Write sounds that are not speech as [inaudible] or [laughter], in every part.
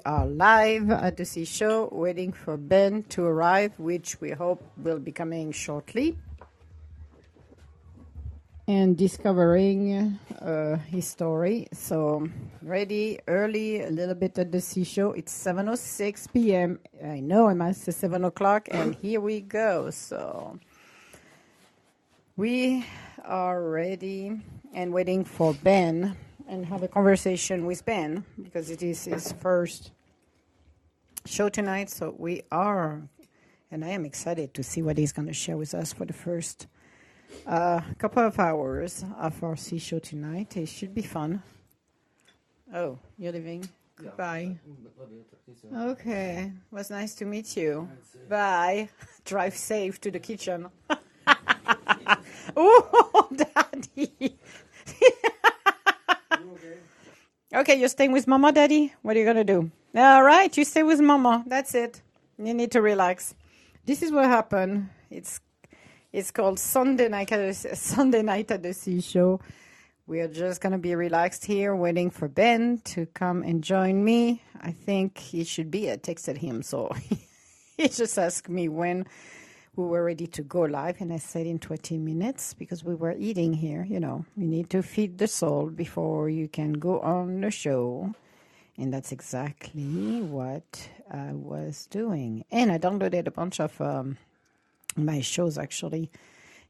we are live at the Sea Show waiting for Ben to arrive, which we hope will be coming shortly. And discovering uh, his story. So, ready early, a little bit at the Sea Show. It's 7.06 p.m. I know I'm at 7 o'clock, and here we go. So, we are ready and waiting for Ben and have a conversation with Ben because it is his first show tonight. So we are, and I am excited to see what he's going to share with us for the first uh, couple of hours of our sea show tonight. It should be fun. Oh, you're leaving? Goodbye. Okay, was nice to meet you. Bye. [laughs] Drive safe to the kitchen. [laughs] [laughs] oh, daddy. Okay, you're staying with mama, daddy? What are you going to do? All right, you stay with mama. That's it. You need to relax. This is what happened. It's it's called Sunday night at the, [laughs] Sunday night at the sea show. We are just gonna be relaxed here, waiting for Ben to come and join me. I think he should be. I texted him, so [laughs] he just asked me when we were ready to go live, and I said in 20 minutes because we were eating here. You know, you need to feed the soul before you can go on the show. And that's exactly what I was doing. And I downloaded a bunch of um, my shows actually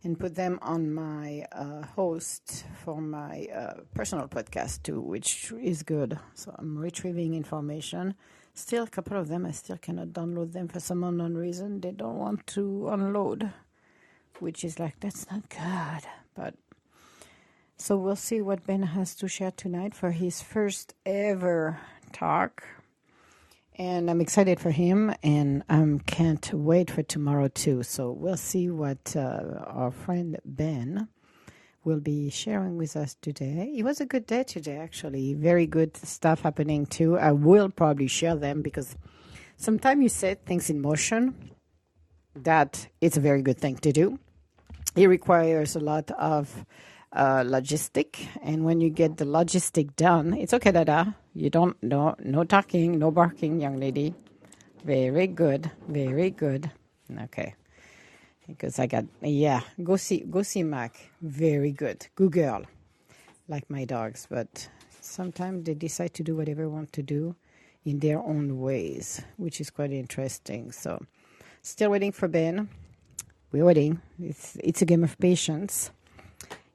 and put them on my uh, host for my uh, personal podcast too, which is good. So I'm retrieving information. Still, a couple of them, I still cannot download them for some unknown reason. They don't want to unload, which is like, that's not good. But so we'll see what Ben has to share tonight for his first ever talk. And I'm excited for him, and I um, can't wait for tomorrow too. So we'll see what uh, our friend Ben will be sharing with us today. It was a good day today, actually. Very good stuff happening too. I will probably share them because sometimes you set things in motion that it's a very good thing to do. It requires a lot of uh, logistic, and when you get the logistic done, it's okay, Dada. You don't no no talking, no barking, young lady. Very good, very good. Okay because I got yeah. Go see go see Mac. Very good, good girl, like my dogs. But sometimes they decide to do whatever they want to do in their own ways, which is quite interesting. So, still waiting for Ben. We're waiting. It's it's a game of patience.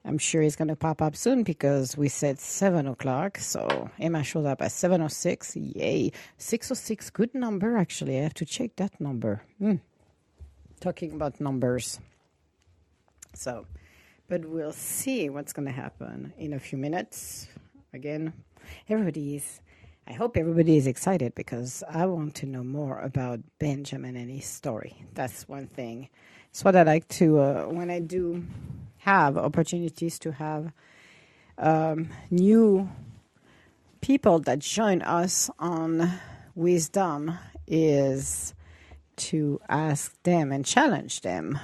I'm sure he's going to pop up soon because we said 7 o'clock. So Emma showed up at 7.06. Yay. 6.06, good number, actually. I have to check that number. Mm talking about numbers. So, but we'll see what's going to happen in a few minutes. Again, everybody is, I hope everybody is excited because I want to know more about Benjamin and his story. That's one thing. It's what I like to, uh, when I do have opportunities to have um, new people that join us on Wisdom is to ask them and challenge them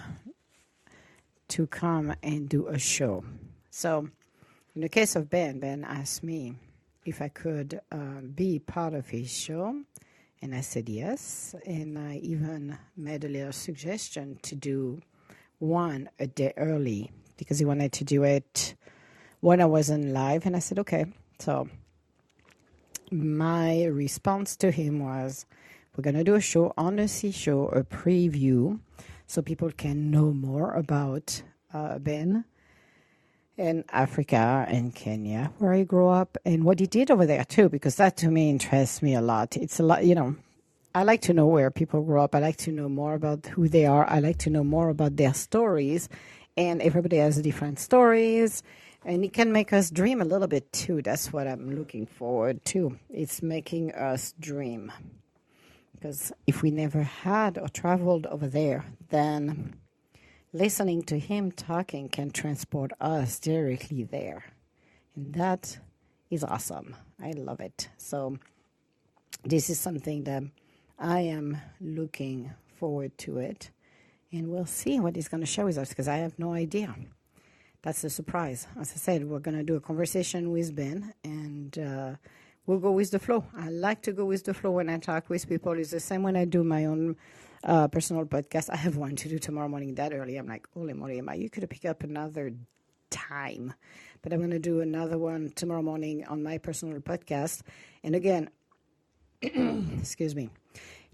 to come and do a show. So, in the case of Ben, Ben asked me if I could uh, be part of his show, and I said yes. And I even made a little suggestion to do one a day early because he wanted to do it when I wasn't live, and I said okay. So, my response to him was, we're going to do a show on the Sea Show, a preview, so people can know more about uh, Ben in Africa and Kenya, where he grew up, and what he did over there too, because that to me interests me a lot. It's a lot, you know. I like to know where people grow up. I like to know more about who they are. I like to know more about their stories, and everybody has different stories, and it can make us dream a little bit too. That's what I'm looking forward to. It's making us dream. Because if we never had or traveled over there, then listening to him talking can transport us directly there. And that is awesome. I love it. So, this is something that I am looking forward to it. And we'll see what he's going to share with us because I have no idea. That's a surprise. As I said, we're going to do a conversation with Ben and uh, we'll go with the flow. I like to go with the flow when I talk with people. It's the same when I do my own uh, personal podcast. I have one to do tomorrow morning that early. I'm like, holy moly, you could picked up another time. But I'm going to do another one tomorrow morning on my personal podcast. And again, [clears throat] excuse me,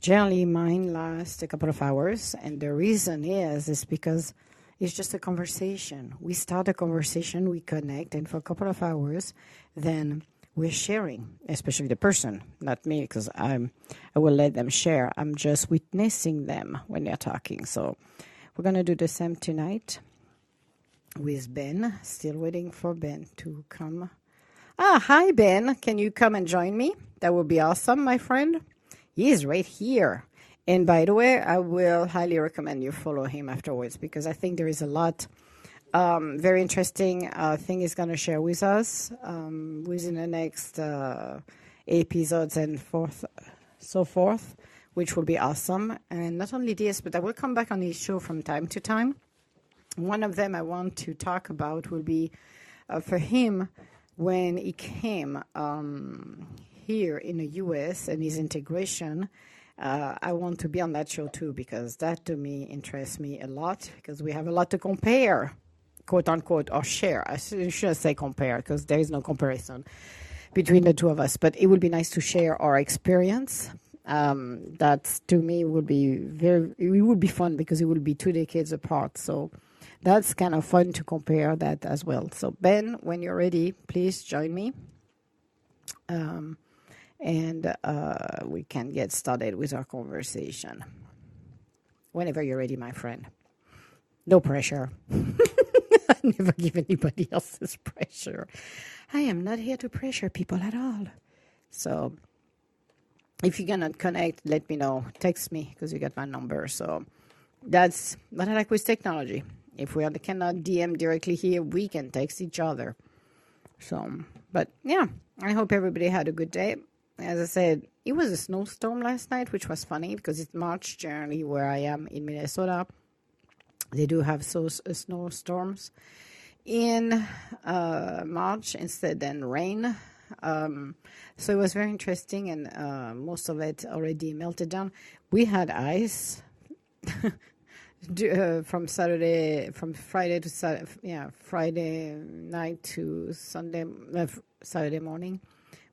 generally mine lasts a couple of hours. And the reason is, is because it's just a conversation. We start a conversation, we connect, and for a couple of hours, then we're sharing, especially the person, not me, because I'm I will let them share. I'm just witnessing them when they're talking. So we're gonna do the same tonight with Ben. Still waiting for Ben to come. Ah, hi Ben. Can you come and join me? That would be awesome, my friend. He is right here. And by the way, I will highly recommend you follow him afterwards because I think there is a lot um, very interesting uh, thing he's going to share with us um, within the next uh, episodes and forth, so forth, which will be awesome. And not only this, but I will come back on his show from time to time. One of them I want to talk about will be uh, for him when he came um, here in the US and his integration. Uh, I want to be on that show too because that to me interests me a lot because we have a lot to compare quote unquote, or share. I shouldn't say compare because there is no comparison between the two of us, but it would be nice to share our experience. Um, that to me would be very, it would be fun because it would be two decades apart. So that's kind of fun to compare that as well. So, Ben, when you're ready, please join me. Um, and uh, we can get started with our conversation. Whenever you're ready, my friend. No pressure. [laughs] [laughs] I never give anybody [laughs] else's pressure. I am not here to pressure people at all. So if you cannot connect, let me know. Text me because you got my number. So that's what I like with technology. If we cannot DM directly here, we can text each other. So, but yeah, I hope everybody had a good day. As I said, it was a snowstorm last night, which was funny because it's March generally where I am in Minnesota. They do have so uh, snowstorms in uh, March instead than rain. Um, so it was very interesting, and uh, most of it already melted down. We had ice [laughs] uh, from Saturday, from Friday to Saturday, yeah, Friday night to Sunday, uh, Saturday morning.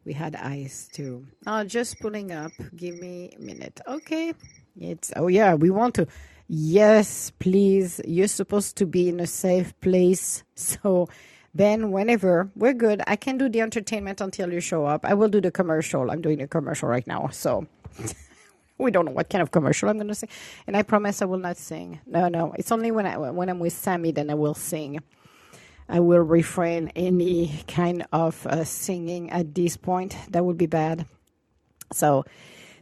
We had ice too. Oh, just pulling up. Give me a minute. Okay. It's oh yeah, we want to Yes, please. You're supposed to be in a safe place. [laughs] So, Ben, whenever we're good, I can do the entertainment until you show up. I will do the commercial. I'm doing a commercial right now. So, [laughs] we don't know what kind of commercial I'm going to sing. And I promise I will not sing. No, no. It's only when, I, when I'm with Sammy then I will sing. I will refrain any kind of uh, singing at this point. That would be bad. So,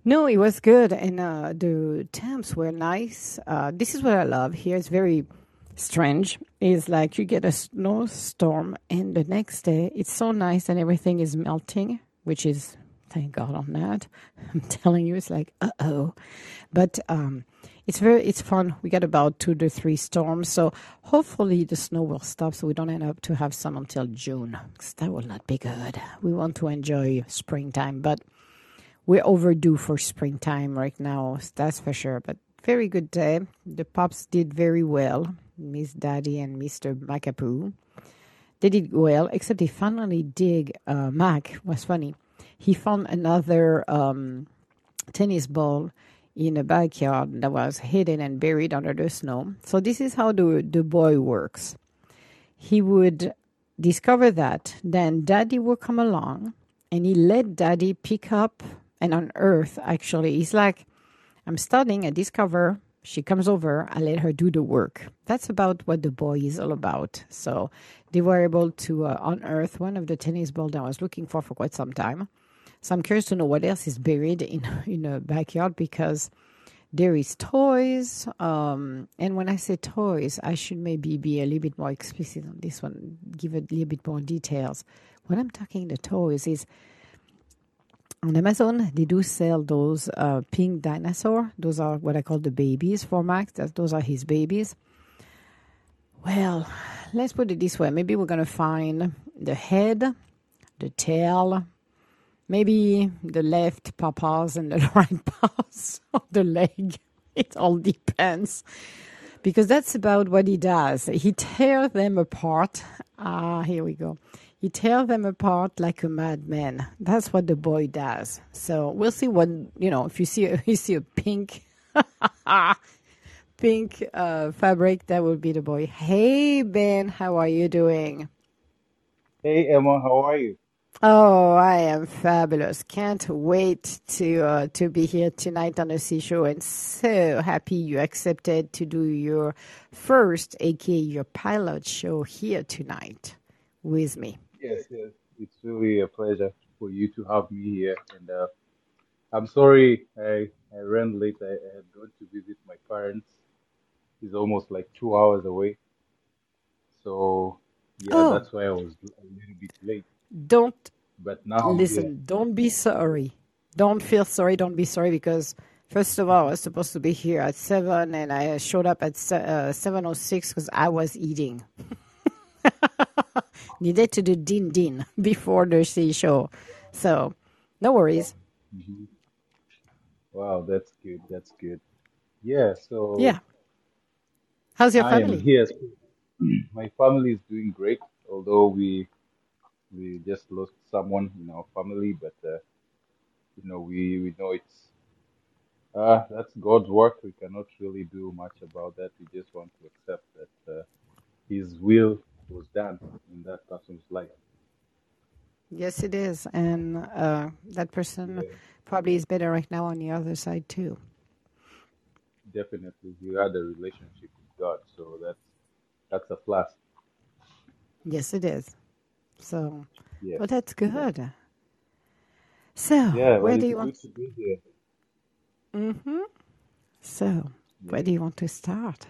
no, it was good, and uh, the temps were nice. Uh, this is what I love here. It's very strange. It's like you get a snowstorm, and the next day it's so nice, and everything is melting, which is thank God on that. [laughs] I'm telling you, it's like uh oh, but um, it's very it's fun. We got about two to three storms, so hopefully the snow will stop, so we don't end up to have some until June. Cause that will not be good. We want to enjoy springtime, but we're overdue for springtime right now, that's for sure. But very good day. The pups did very well, Miss Daddy and Mr. Macapoo. They did well, except they finally dig. Uh, Mac was funny. He found another um, tennis ball in a backyard that was hidden and buried under the snow. So this is how the the boy works. He would discover that, then Daddy would come along, and he let Daddy pick up and on earth actually it's like i'm studying i discover she comes over i let her do the work. That's about what the boy is all about. So they were able to uh, unearth one of the tennis balls i was looking for for quite some time. So i'm curious to know what else is buried in [laughs] in a backyard because there is toys um, and when i say toys i should maybe be a little bit more explicit on this one give a little bit more details. What i'm talking the toys is on Amazon, they do sell those uh, pink dinosaur. Those are what I call the babies for Max. That, those are his babies. Well, let's put it this way. Maybe we're going to find the head, the tail, Maybe the left paws and the [laughs] right paws, of the leg. [laughs] It all depends. Because that's about what he does. He tears them apart. Ah, here we go. He tears them apart like a madman. That's what the boy does. So we'll see what you know. If you see [laughs] a, you see a pink, [laughs] pink uh, fabric, that will be the boy. Hey Ben, how are you doing? Hey Emma, how are you? Oh, I am fabulous. Can't wait to uh, to be here tonight on the Sea Show and so happy you accepted to do your first, aka your pilot show here tonight with me. Yes, yes. It's really a pleasure for you to have me here. And uh, I'm sorry I, I ran late. I, I had gone to visit my parents. It's almost like two hours away. So, yeah, Oh, that's why I was a little bit late. don't But now I'm here. listen, don't be sorry. Don't feel sorry, don't be sorry because first of all, I was supposed to be here at 7 and I showed up at se- uh, 7:06 cuz I was eating. [laughs] Needed to do din din [laughs] before the sea show. So, no worries. Mhm. Wow, that's good. That's good. Yeah, so Yeah. How's your I am family? here. [clears throat] My family is doing great, although we we just lost someone in our family, but uh, you know we we know it's uh that's God's work. We cannot really do much about that. We just want to accept that uh, His will was done in that person's life. Yes, it is. And uh, that person Yeah, probably is better right now on the other side too. definitely. You had a relationship with God, so that's that's a plus. Yes, it is. So, Yeah, well, that's yeah, good. So, yeah. where Well, do you want? to be here. Mm-hmm. So, where do you want to start?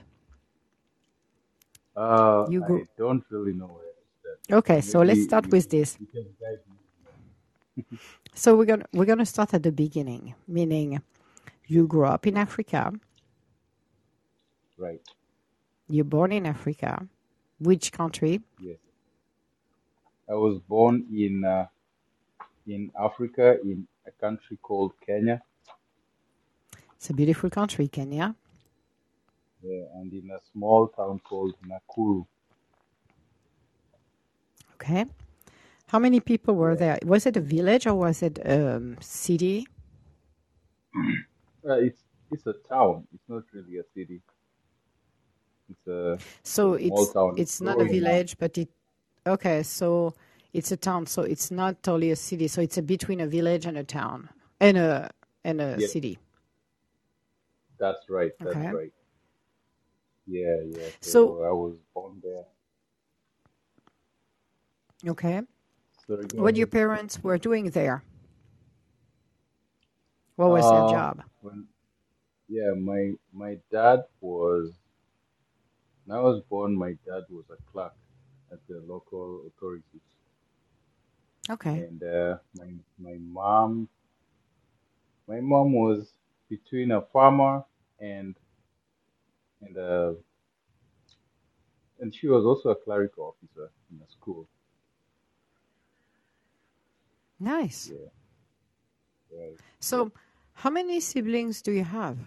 Uh, You I go. don't really know where to start. Okay, so let's start with this. you can guide me. [laughs] So we're gonna we're gonna start at the beginning, meaning you grew up in Africa, Right. you're born in Africa. Which country? Yes. I was born in uh, in Africa in a country called Kenya, It's a beautiful country, Kenya. Yeah, and in a small town called Nakuru. Okay. How many people were there? Was it a village or was it a um, city? [clears throat] Uh, it's it's a town. It's not really a city. It's a So small it's town. It's it's not a village, but it okay. So it's a town. So it's not totally a city. So it's a between a village and a town and a and a Yes, city. that's right. That's Okay. right. Yeah, yeah. So So I was born there. okay, what your parents were doing there? What was their Uh, job? when yeah, my my dad was when I was born. My dad was a clerk at the local authorities, Okay. and uh, my my mom my mom was between a farmer and and uh and she was also a clerical officer in a school. Nice. Yeah, right. So, how many siblings do you have?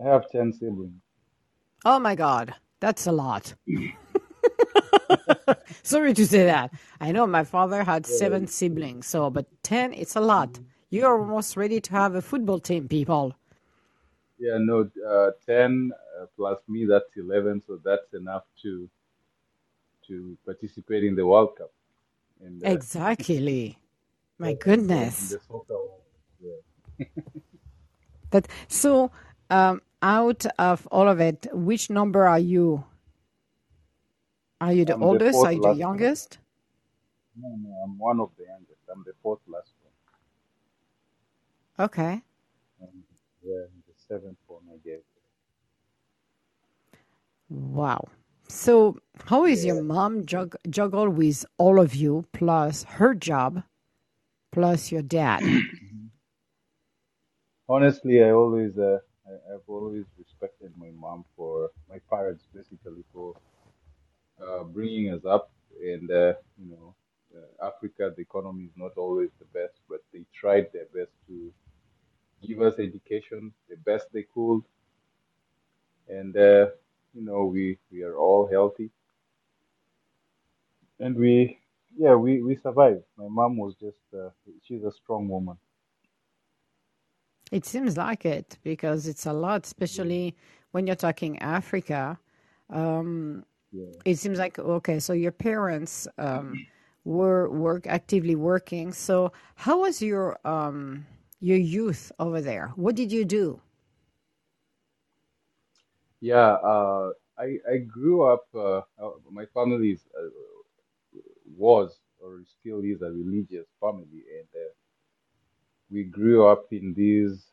I have ten siblings. Oh my God, that's a lot. [laughs] Sorry to say that. I know my father had Yeah, seven siblings, so but ten, it's a lot. You're almost ready to have a football team, people. Yeah. No, uh, ten uh, plus me. That's eleven. So that's enough to to participate in the World Cup and uh, Exactly. [laughs] My goodness. the. Yeah. [laughs] But so, um, out of all of it, which number are you? Are you the I'm oldest? fourth Are you the one. youngest? No, no, I'm one of the youngest. I'm the fourth last Okay. one. And yeah, I'm the seventh one, I guess. Wow. So, how is your mom jug- juggle with all of you plus her job plus your dad? [clears throat] Honestly, I always, uh, I, I've always respected my mom for my parents, basically for uh, bringing us up, and uh, you know, uh, Africa the economy is not always the best, but they tried their best give us education the best they could, and uh, you know we we are all healthy, and we yeah we we survived. My mom was just uh, she's a strong woman. It seems like it because it's a lot, especially when you're talking Africa. Um, Yeah. it seems like okay, so your parents um, were work actively working. So how was your um, your youth over there? What did you do? Yeah, uh, I I grew up. Uh, uh, my family is, uh, was or still is a religious family, and uh, we grew up in these.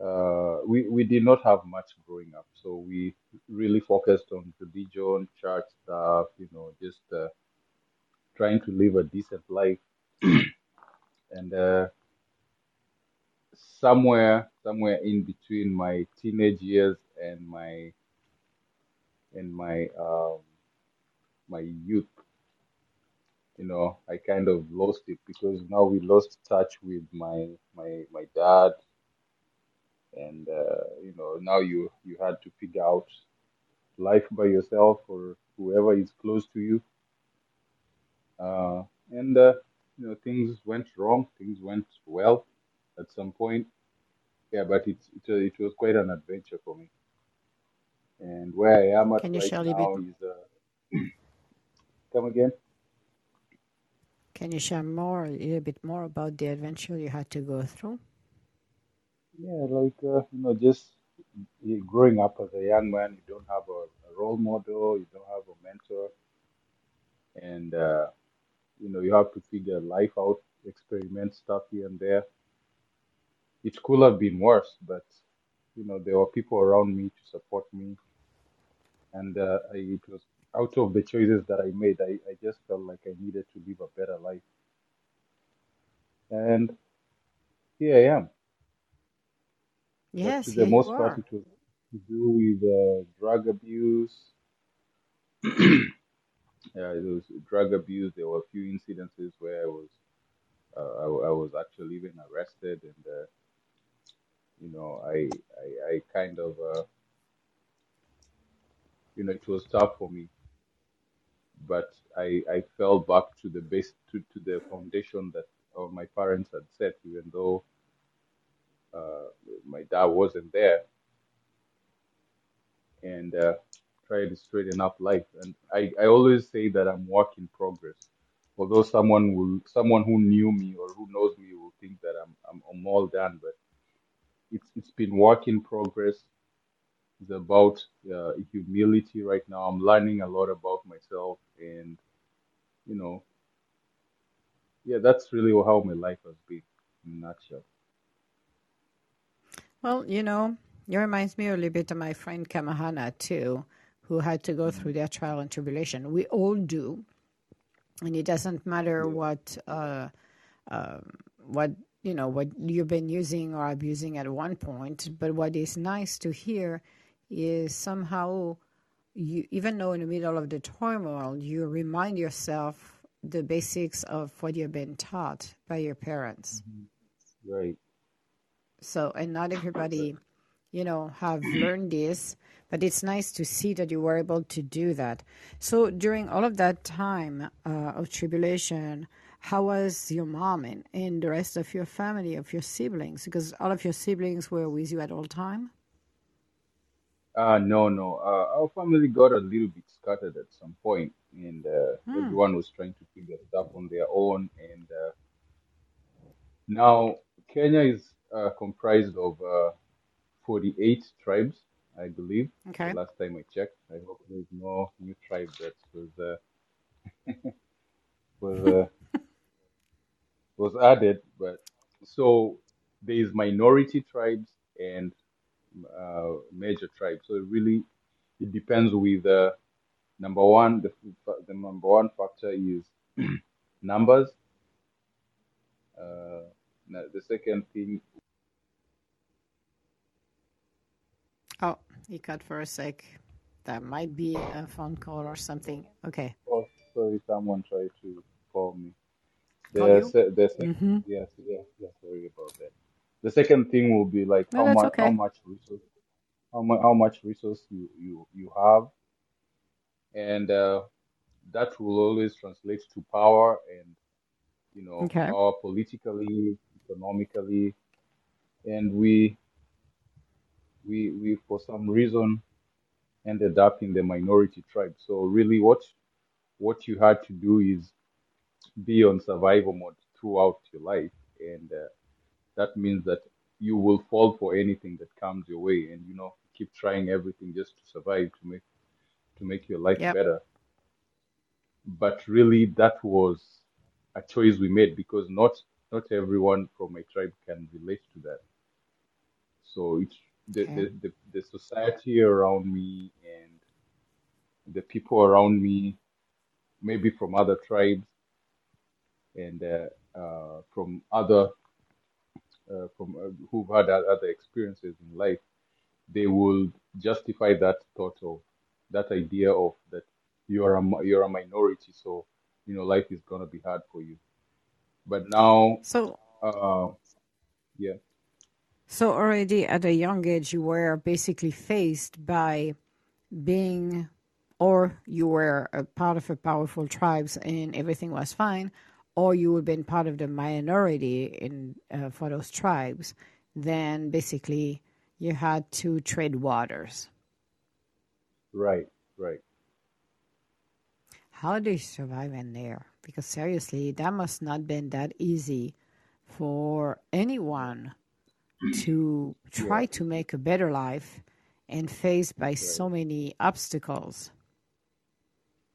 Uh, we we did not have much growing up, so we really focused on religion, church stuff. You know, just trying to live a decent life, [clears throat] and somewhere somewhere in between my teenage years and my and my um, my youth. You know, I kind of lost it because now we lost touch with my my my dad, and uh, you know, now you you had to figure out life by yourself or whoever is close to you, uh, and uh, you know, things went wrong, things went well at some point, yeah, but it's it, uh, it was quite an adventure for me, and where I am at Can you right share a little bit? now is uh, [clears throat] come again. Can you share more, a little bit more about the adventure you had to go through? Yeah, like uh, you know, just growing up as a young man, you don't have a, a role model, you don't have a mentor, and uh, you know, you have to figure life out, experiment stuff here and there. It could have been worse, but you know, there were people around me to support me, and uh, I, it was out of the choices that I made, I, I just felt like I needed to live a better life, and here I am. But Yes, to the most part, it was to do with uh, drug abuse. [clears throat] Yeah, it was drug abuse. There were a few incidences where I was, uh, I, I was actually even arrested, and uh, you know, I, I, I kind of, uh, you know, it was tough for me. But I, I fell back to the base, to, to the foundation that uh, my parents had set, even though uh, my dad wasn't there, and uh, tried to straighten up life. And I, I always say that I'm work in progress. Although someone will, someone who knew me or who knows me will think that I'm, I'm, I'm all done, but it's it's been work in progress. It's about uh, humility right now. I'm learning a lot about myself, and you know, yeah, that's really how my life has been in a nutshell. Well, you know, it reminds me a little bit of my friend Kamahana too, who had to go through Mhm. their trial and tribulation. We all do, and it doesn't matter what uh, what you know what you've been using or abusing at one point. But what is nice to hear is somehow you, even though in the middle of the turmoil, you remind yourself the basics of what you've been taught by your parents. hmm right, So, and not everybody, you know, have [clears throat] learned this, but it's nice to see that you were able to do that. So, during all of that time uh, of tribulation, how was your mom and, and the rest of your family, of your siblings? Because all of your siblings were with you at all time. Uh, no, no. Uh, our family got a little bit scattered at some point, and uh, Hmm. everyone was trying to figure stuff on their own. And uh, now Kenya is uh, comprised of uh, 48 tribes, I believe. The Okay. last time I checked, I hope there's no new tribe that was uh, [laughs] was uh, was added. But so there is minority tribes and uh, major tribes. So it really it depends with uh, number one. The the number one factor is [clears throat] numbers. Uh, the second thing, Oh, you cut for a sec. That might be a phone call or something. Okay. oh sorry, someone tried to. call me. Call The you? se- the sec- Mm-hmm. yes yes yes sorry about that. The second thing will be like No, how much how much resource how much how much resource you you you have, and uh, that will always translate to power and you know Okay. power politically, economically, and we we we for some reason ended up in the minority tribe. So really, what what you had to do is be on survival mode throughout your life, and uh, that means that you will fall for anything that comes your way, and you know keep trying everything just to survive to make to make your life Yep. better. But really, that was a choice we made because not not everyone from my tribe can relate to that. So it's the Okay. the, the, the society around me and the people around me, maybe from other tribes and uh, uh, from other uh, from uh, who've had other experiences in life, they will justify that thought of that idea of that you're a you're a minority, so you know life is gonna be hard for you. But now, So, uh, yeah, so already at a young age, you were basically faced by being, or you were a part of a powerful tribes and everything was fine, or you had been part of the minority in uh, for those tribes. Then basically, you had to trade waters. right, right. How do you survive in there? Because seriously, that must not been that easy for anyone to Yeah, try to make a better life and faced by right, so many obstacles.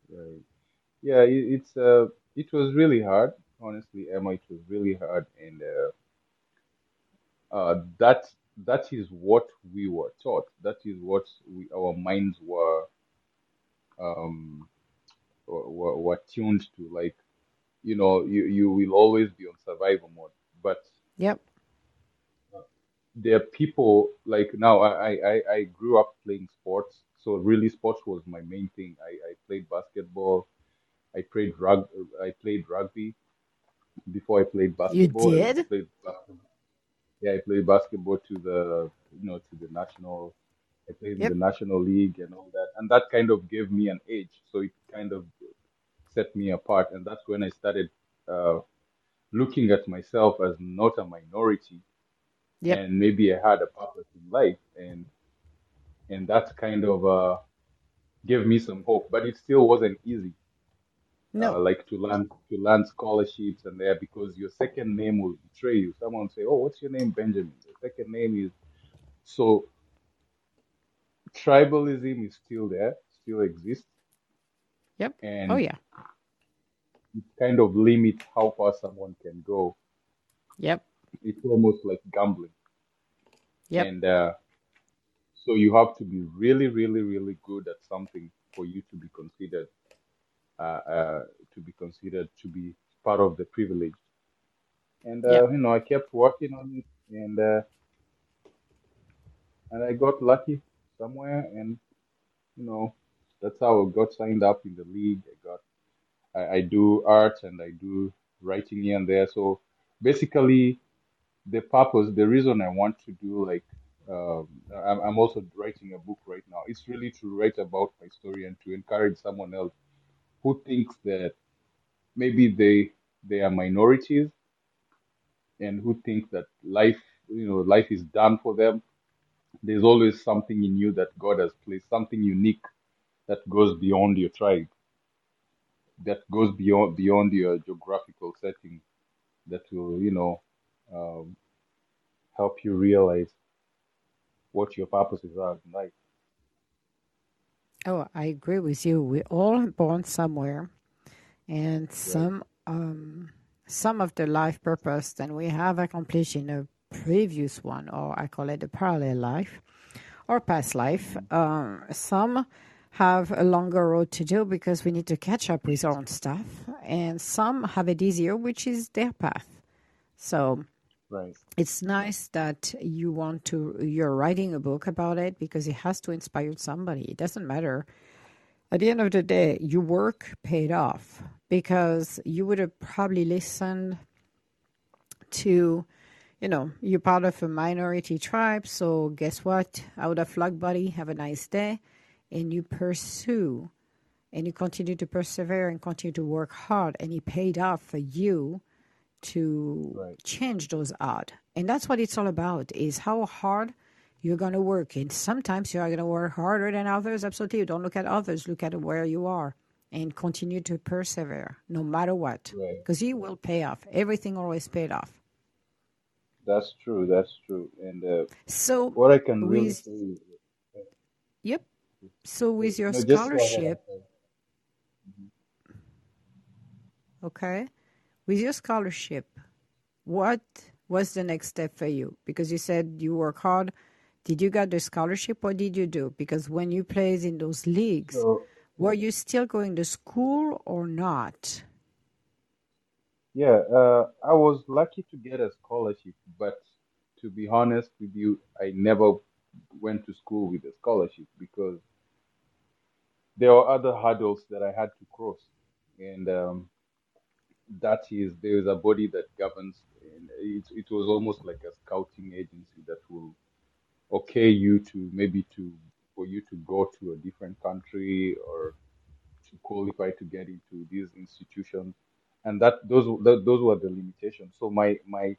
right. Yeah, it, it's uh, it was really hard. Honestly, Emma, it was really hard, and uh, uh, that that is what we were taught. That is what we our minds were um were, were tuned to. Like, you know, you you will always be on survival mode. But Yep. there are people like now. I I I I grew up playing sports, so really sports was my main thing. I I played basketball. I played rug. I played rugby before I played You basketball. I did? played basketball. Yeah, I played basketball to the you know to the national. I played in the national league and all that, and that kind of gave me an edge. So it kind of set me apart, and that's when I started uh, looking at myself as not a minority, Yep. and maybe I had a purpose in life, and and that kind of uh, gave me some hope. But it still wasn't easy. Uh, No. like to land to land scholarships and there because your second name will betray you. Someone say, "Oh, what's your name, Benjamin?" Your second name is so tribalism is still there, still exists, Yep. Oh yeah. it kind of limits how far someone can go. Yep. It's almost like gambling, Yep. and uh, so you have to be really, really, really good at something for you to be considered uh, uh, to be considered to be part of the privilege. And uh, Yep. you know, I kept working on it, and uh, and I got lucky somewhere, and you know, that's how I got signed up in the league. I got I, I do art and I do writing here and there. So basically, the purpose, the reason I want to do like um, I'm, I'm also writing a book right now. It's really to write about my story and to encourage someone else who thinks that maybe they they are minorities and who think that life you know life is done for them there's always something in you that god has placed something unique that goes beyond your tribe that goes beyond beyond your geographical setting that will you know um, help you realize what your purposes are in life Oh, I agree with you. We all are born somewhere, and some um some of the life purpose that we have accomplished in a previous one, or I call it a parallel life or past life. Um, some have a longer road to do because we need to catch up with our own stuff, and some have it easier, which is their path. So right it's nice that you want to you're writing a book about it because it has to inspire somebody. It doesn't matter. At the end of the day, your work paid off because you would have probably listened to, you know, you're part of a minority tribe. So guess what? Out of luck, buddy. Have a nice day. And you pursue and you continue to persevere and continue to work hard. And it paid off for you to Right. change those odds. And that's what it's all about is how hard you're going to work. And sometimes you are going to work harder than others. Absolutely. You don't look at others. Look at where you are and continue to persevere no matter what. Right. Because it will pay off. Everything always paid off. That's true. That's true. And uh, So what I can really with say is, yep. So with your no, just go ahead. scholarship, okay, with your scholarship, what was the next step for you? Because you said you work hard. Did you get the scholarship? What did you do? Because when you played in those leagues, So were you still going to school or not? yeah, uh, I was lucky to get a scholarship, but to be honest with you, I never went to school with a scholarship because there are other hurdles that I had to cross, and um, that is there is a body that governs, and it it was almost like a scouting agency that will okay you to maybe to for you to go to a different country or to qualify to get into these institutions. And that those th- those were the limitations. So my my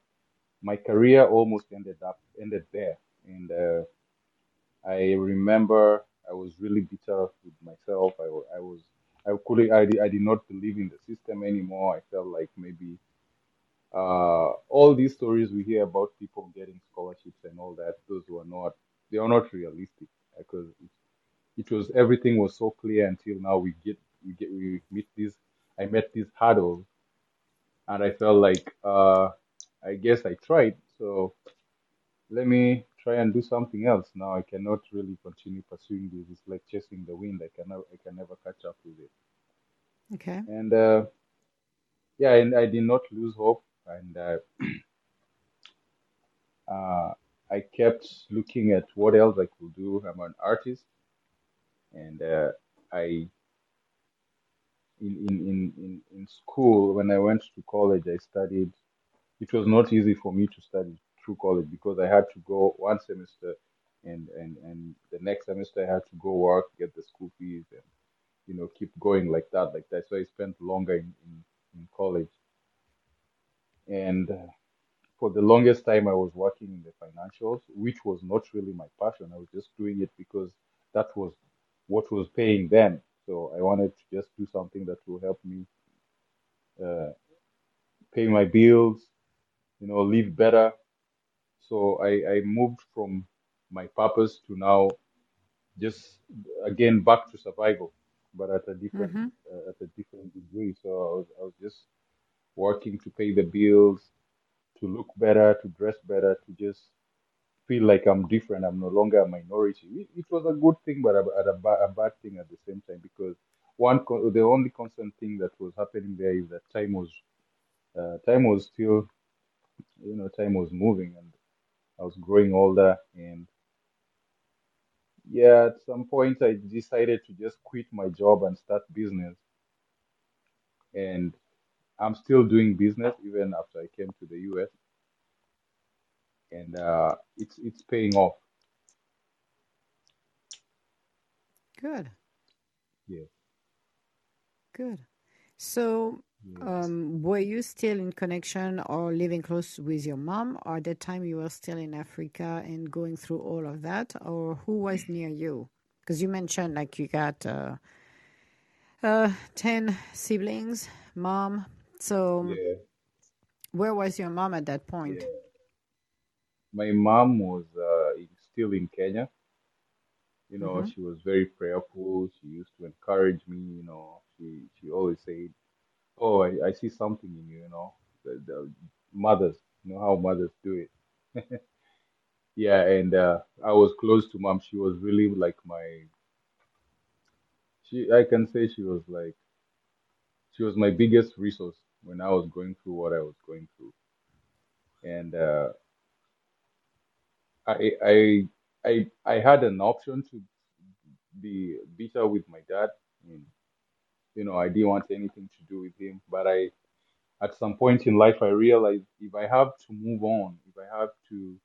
my career almost ended up ended there. And uh, i remember i was really bitter with myself. I, I was i couldn't I, I did not believe in the system anymore. I felt like maybe uh, all these stories we hear about people getting scholarships and all that, those were not, they are not realistic because it, it was everything was so clear until now we get we get we meet these I met these hurdles and I felt like uh, I guess I tried. So let me try and do something else. Now I cannot really continue pursuing this. It's like chasing the wind. I can never I can never catch up with it. Okay. and uh, yeah and I did not lose hope. And uh, [clears throat] uh, I kept looking at what else I could do. I'm an artist, and uh, I in, in in in in school when I went to college, I studied. It was not easy for me to study through college because I had to go one semester, and and and the next semester I had to go work, get the school fees, and you know keep going like that, like that. So I spent longer in in, in college, and uh, for the longest time I was working in the financials, which was not really my passion. I was just doing it because that was what was paying then. So I wanted to just do something that will help me uh, pay my bills, you know, live better. So I, I moved from my purpose to now just again back to survival, but at a different Mm-hmm. uh, at a different degree. So I was I was just working to pay the bills, to look better, to dress better, to just feel like I'm different. I'm no longer a minority. It, it was a good thing, but a, a, a ba- a bad thing at the same time because one the only constant thing that was happening there is that time was uh, time was still you know time was moving and I was growing older and yeah at some point I decided to just quit my job and start business and I'm still doing business even after I came to the US and uh, it's it's paying off. Good. Yeah. Good. So. Um, were you still in connection or living close with your mom, or at that time you were still in Africa and going through all of that, or who was near you? Because you mentioned like you got uh, uh, 10 siblings, mom. So, Yeah, where was your mom at that point? yeah. My mom was uh, still in Kenya. You know, Mm-hmm. she was very prayerful. She used to encourage me. You know, she she always said, "Oh, I, I see something in you." You know, the, the mothers. You know how mothers do it. [laughs] Yeah, and uh, I was close to mom. She was really like my. She I can say she was like she was my biggest resource when I was going through what I was going through. And uh, I I I I had an option to be bitter with my dad, you know, I didn't want anything to do with him. But I, at some point in life, I realized if I have to move on, if I have to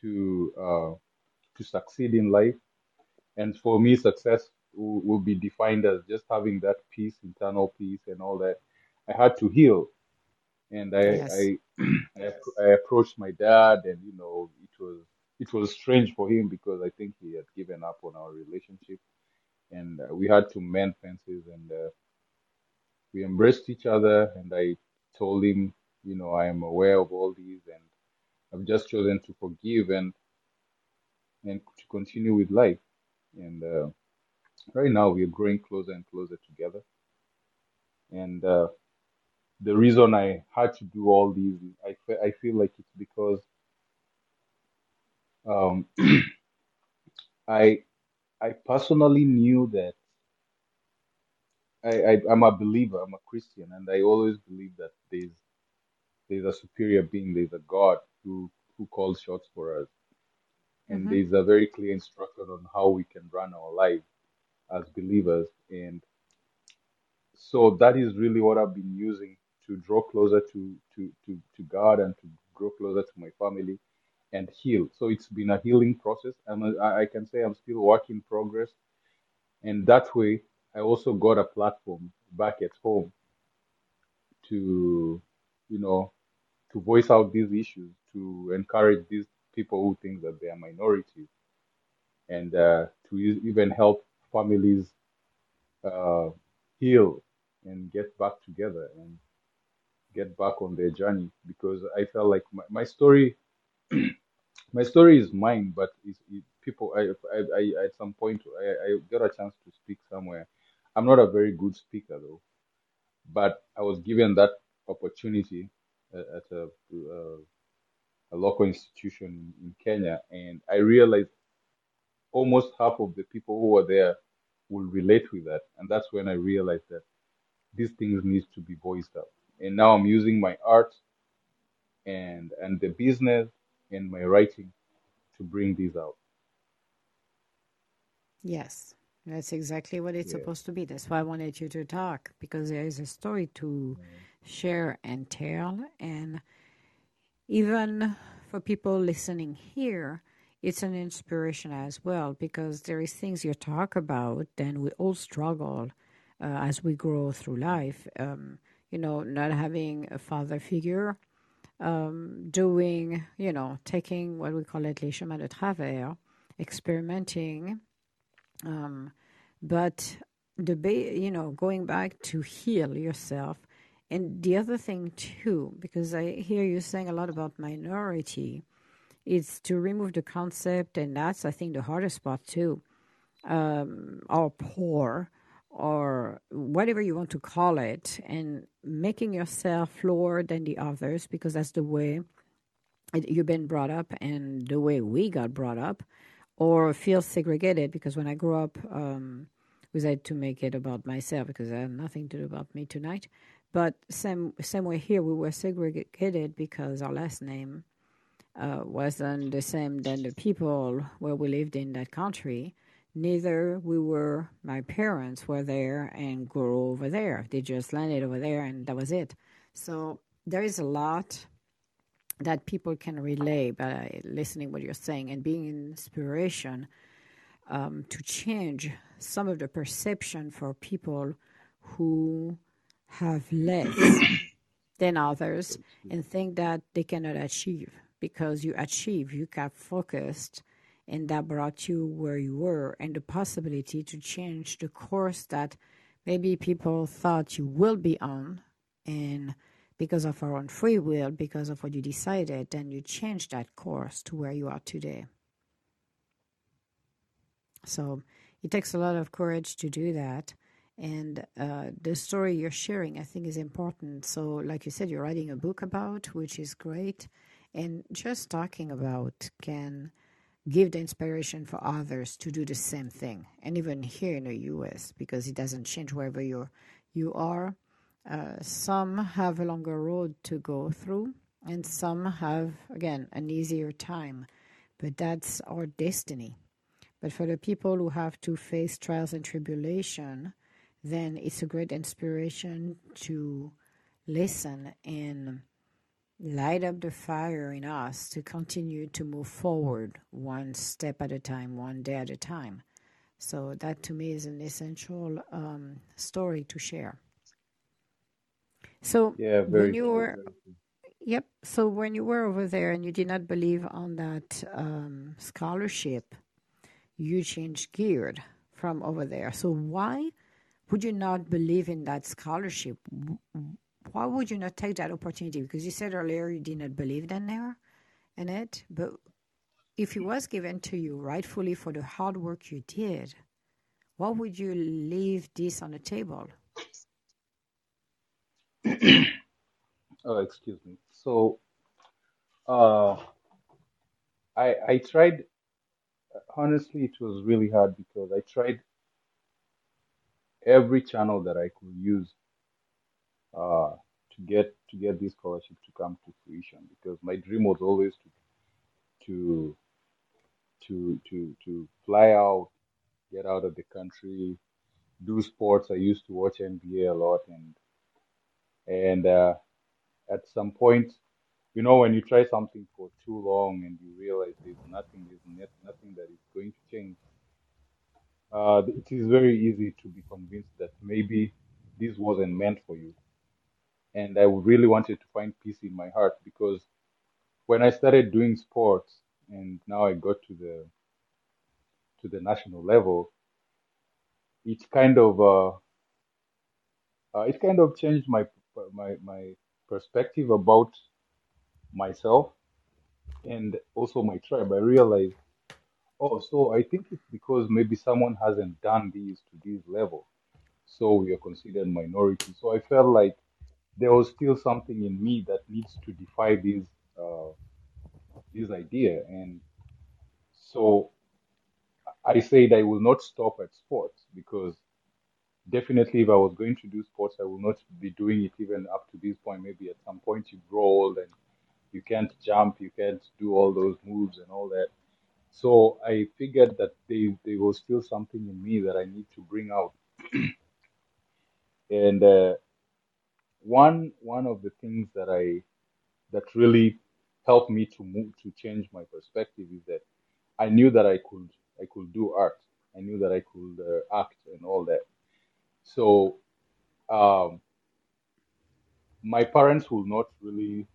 to uh, to succeed in life, and for me, success will, will be defined as just having that peace, internal peace, and all that. I had to heal, and I Yes. I [clears throat] I, I approached my dad, and you know, it was it was strange for him because I think he had given up on our relationship, and uh, we had to mend fences, and uh, we embraced each other, and I told him, you know, I am aware of all these, and I've just chosen to forgive and and to continue with life. And uh, right now, we are growing closer and closer together. And uh, the reason I had to do all these, I I feel like it's because um, [clears throat] I I personally knew that I, I I'm a believer, I'm a Christian, and I always believe that there's there's a superior being, there's a God who who calls shots for us, and Mm-hmm. there's a very clear instruction on how we can run our life as believers, and so that is really what I've been using to draw closer to to to to God and to grow closer to my family and heal. So it's been a healing process, and I, can say I'm still work in progress. And that way, I also got a platform back at home to, you know, to voice out these issues, to encourage these people who think that they are minorities, and uh, to even help families uh, heal and get back together and get back on their journey. Because I felt like my, my story, [clears throat] my story is mine, but it's, it, people, I, I, I, at some point, I, I got a chance to speak somewhere. I'm not a very good speaker though, but I was given that opportunity at, at a, uh, a local institution in Kenya, and I realized almost half of the people who were there will relate with that, and that's when I realized that these things need to be voiced out. And now I'm using my art and and the business and my writing to bring these out. Yes. That's exactly what it's Yeah. supposed to be. That's why I wanted you to talk because there is a story to share and tell. And even for people listening here, it's an inspiration as well because there is things you talk about and we all struggle uh, as we grow through life. Um, you know, not having a father figure, um, doing, you know, taking what we call it les chemins de travers, experimenting, um, but the ba- you know going back to heal yourself. And the other thing too because i hear you saying a lot about minority is to remove the concept and that's i think the hardest part too um, or poor or whatever you want to call it and making yourself lower than the others because that's the way you've been brought up and the way we got brought up or feel segregated because when I grew up, um, I to make it about myself because I have nothing to do about me tonight. But same same way here, we were segregated because our last name uh, wasn't the same than the people where we lived in that country. Neither we were. My parents were there and grew over there. They just landed over there, and that was it. So there is a lot that people can relay by listening what you're saying and being inspiration um, to change some of the perception for people who have less [coughs] than others and think that they cannot achieve because you achieve, you got focused, and that brought you where you were, and the possibility to change the course that maybe people thought you will be on, and because of our own free will, because of what you decided, then you change that course to where you are today. So it takes a lot of courage to do that. And uh, the story you're sharing, I think, is important. So, like you said, you're writing a book about, which is great. And just talking about can give the inspiration for others to do the same thing. And even here in the US, because it doesn't change wherever you're, you are. Uh, some have a longer road to go through, and some have, again, an easier time. But that's our destiny. But for the people who have to face trials and tribulation, then it's a great inspiration to listen and light up the fire in us to continue to move forward one step at a time, one day at a time. So, that to me is an essential um, story to share. So, Yeah, when you were Yep. So when you were over there and you did not believe on that um, scholarship, you changed geared from over there. So why would you not believe in that scholarship? Why would you not take that opportunity? Because you said earlier you did not believe in there in it, but if it was given to you rightfully for the hard work you did, why would you leave this on the table? [clears throat] Oh, excuse me. So, uh, I I tried. Honestly, it was really hard because I tried every channel that I could use uh, to get to get this scholarship to come to fruition. Because my dream was always to to to to to fly out, get out of the country, do sports. I used to watch NBA a lot, and and uh, at some point, you know, when you try something for too long and you realize there's nothing, there's nothing that is going to change, uh, it is very easy to be convinced that maybe this wasn't meant for you. And I really wanted to find peace in my heart because when I started doing sports and now I got to the to the national level, it kind of uh, uh, it kind of changed my my my perspective about myself and also my tribe. I realized, oh, so I think it's because maybe someone hasn't done these to this level, so we are considered minority. So I felt like there was still something in me that needs to defy this uh, this idea, and so I said I will not stop at sports because definitely if I was going to do sports, I will not be doing it even up to this point. Maybe at some point you grow old and you can't jump, you can't do all those moves and all that. So I figured that there, there was still something in me that I need to bring out. [clears throat] And uh, one one of the things that I that really helped me to move to change my perspective is that I knew that I could I could do art. I knew that I could uh, act and all that. So um, my parents will not really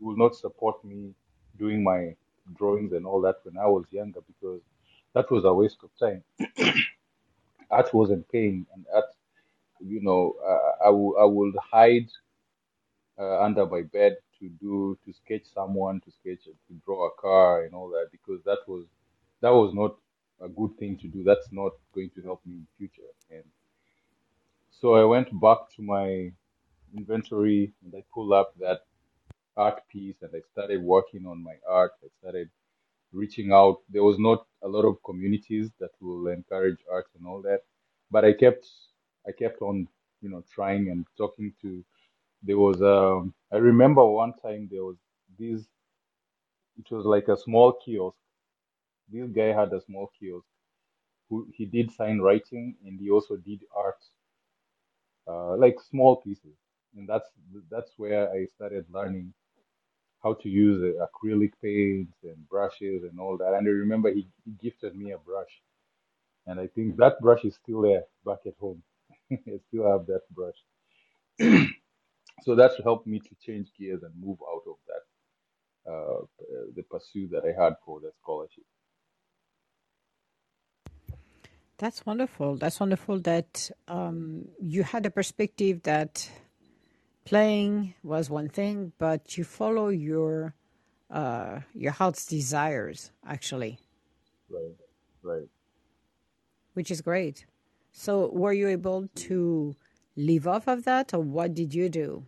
will not support me doing my drawings and all that when I was younger because that was a waste of time. [clears throat] Art wasn't paying, and art, you know, uh, I I would hide uh, under my bed to do to sketch someone, to sketch to draw a car and all that because that was that was not a good thing to do. That's not going to help me in the future. And so I went back to my inventory and I pulled up that art piece and I started working on my art. I started reaching out. There was not a lot of communities that will encourage art and all that, but I kept I kept on you know trying and talking to. There was um I remember one time there was this. It was like a small kiosk. This guy had a small kiosk. Who he did sign writing and he also did art, uh, like small pieces. And that's that's where I started learning how to use acrylic paints and brushes and all that. And I remember he, he gifted me a brush, and I think that brush is still there back at home. [laughs] I still have that brush. [clears throat] So that's helped me to change gears and move out of that uh, uh, the pursuit that I had for the scholarship. That's wonderful. That's wonderful that um, you had a perspective that playing was one thing, but you follow your uh, your heart's desires actually, Right, right. which is great. So, were you able to live off of that, or what did you do?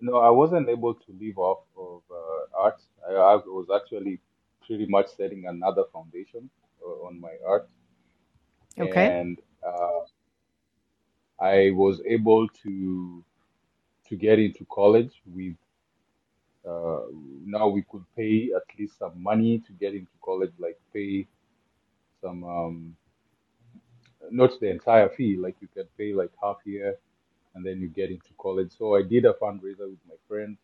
No, I wasn't able to live off of uh, art. I, I was actually pretty much setting another foundation uh, on my art, Okay, and uh, I was able to to get into college with uh, now we could pay at least some money to get into college, like pay some um, not the entire fee. Like you can pay like half year, and then you get into college. So I did a fundraiser with my friends.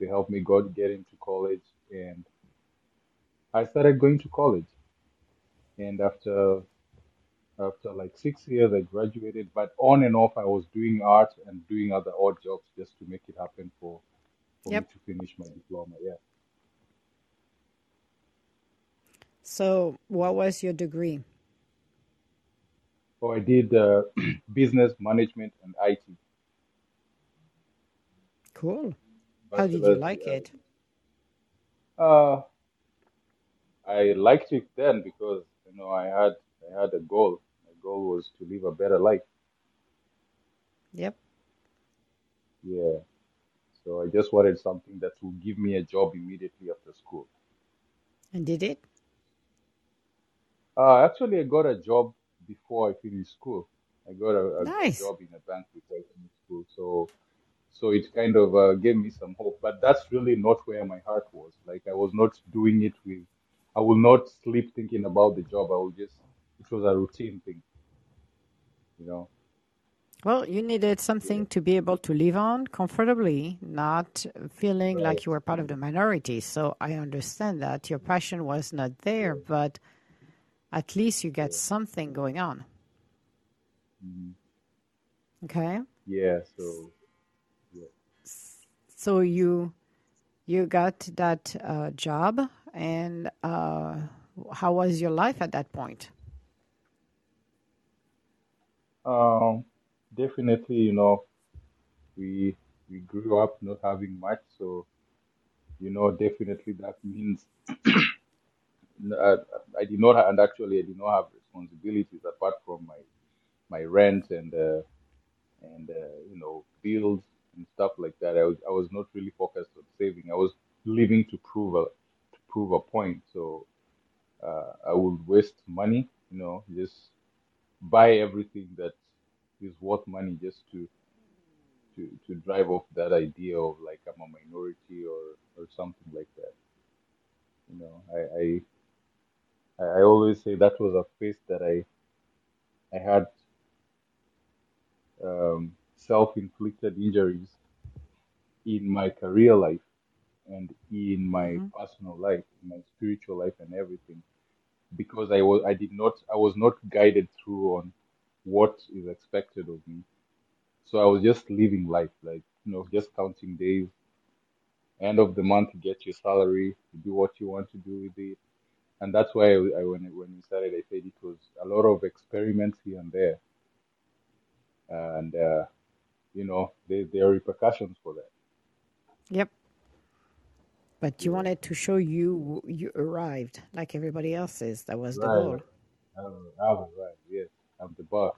to help me go get into college, and I started going to college. And after after like six years, I graduated. But on and off, I was doing art and doing other odd jobs just to make it happen for for me to finish my diploma. Yeah. So, what was your degree? So I did uh, [clears throat] business management and IT, Cool. How did you like it? Uh, uh, I liked it then because you know I had I had a goal. My goal was to live a better life. Yep. Yeah. So I just wanted something that would give me a job immediately after school. And did it? Uh, actually, I got a job before I finished school. I got a, a, Nice. job in a bank before I finished school. So so it kind of uh, gave me some hope. But that's really not where my heart was. Like I was not doing it with. I will not sleep thinking about the job. I will just. It was a routine thing, you know. Well, you needed something to be able to live on comfortably, not feeling Right. like you were part of the minority. So I understand that your passion was not there, but at least you get something going on. hmm Okay. Yeah. So yeah. So you you got that uh, job, and uh, how was your life at that point? Um, definitely, you know, we we grew up not having much, so you know, definitely that means [clears throat] uh, I did not, and actually I did not have responsibilities apart from my my rent and uh, and uh, you know bills and stuff like that. I was I was not really focused on saving. I was living to prove a to prove a point. So uh, I would waste money, you know, just buy everything that is worth money just to to to drive off that idea of like I'm a minority or or something like that. You know, I I I I always say that was a phase that I I had um, self-inflicted injuries in my career life and in my hmm personal life, in my spiritual life and everything because I was I did not I was not guided through on what is expected of me. So I was just living life, like you know, just counting days. End of the month, get your salary, do what you want to do with it, and that's why I, I when when we started, I said it was a lot of experiments here and there, and uh, you know, there there are repercussions for that. Yep. But you Yeah, wanted to show you you arrived like everybody else is. That was the goal. I was, I was right. Yes, I'm the boss.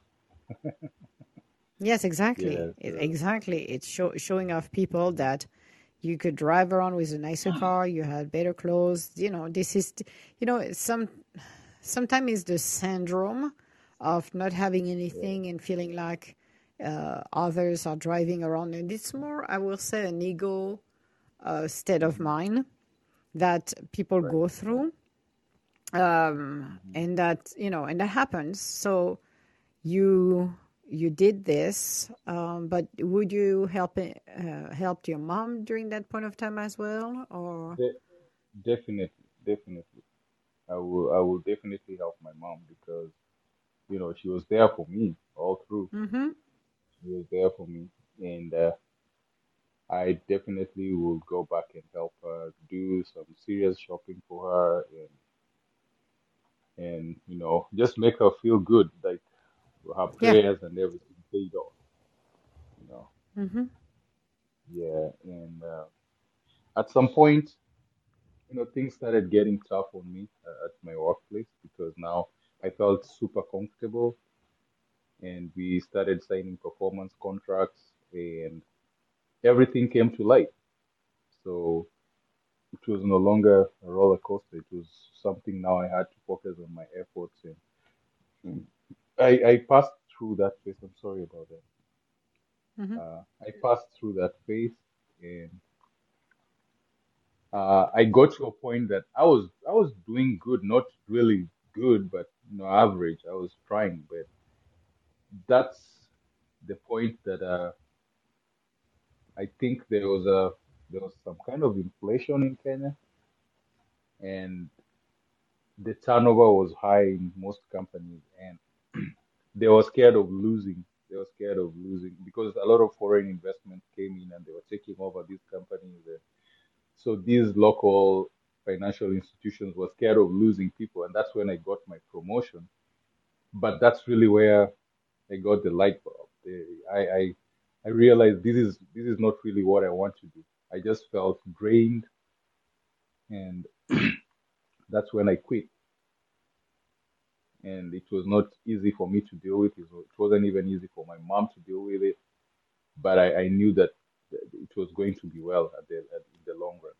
[laughs] Yes, exactly. It- So Exactly. It's show, showing off people that you could drive around with a nicer car, you had better clothes. You know, this is, you know, some sometimes it's the syndrome of not having anything and feeling like uh, others are driving around. And it's more, I will say, an ego uh, state of hmm mind that people right. go through. Um, and that, you know, and that happens. So you you did this, um, but would you help uh, helped your mom during that point of time as well, or? De- definitely, definitely. I will I will definitely help my mom because you know she was there for me all through. Mm-hmm. She was there for me, and uh, I definitely will go back and help her do some serious shopping for her, and and you know just make her feel good, like her Yeah. prayers and everything paid off. You know, Mm-hmm. yeah. And uh, at some point, you know, things started getting tough on me uh, at my workplace because now I felt super comfortable, and we started signing performance contracts, and everything came to light. So it was no longer a roller coaster. It was something now I had to focus on my efforts, and, and I, I passed through that phase. I'm sorry about that. Mm-hmm. Uh, I passed through that phase, and uh, I got to a point that I was I was doing good, not really good, but you know, average. I was trying, but that's the point that uh, I think there was a there was some kind of inflation in Kenya, and the turnover was high in most companies, and they were scared of losing. They were scared of losing because a lot of foreign investment came in and they were taking over these companies. And so these local financial institutions were scared of losing people, and that's when I got my promotion. But that's really where I got the light bulb. I, I I realized this is this is not really what I want to do. I just felt drained, and [clears throat] that's when I quit. And it was not easy for me to deal with. It wasn't even easy for my mom to deal with it. But I, I knew that it was going to be well at the at, in the long run.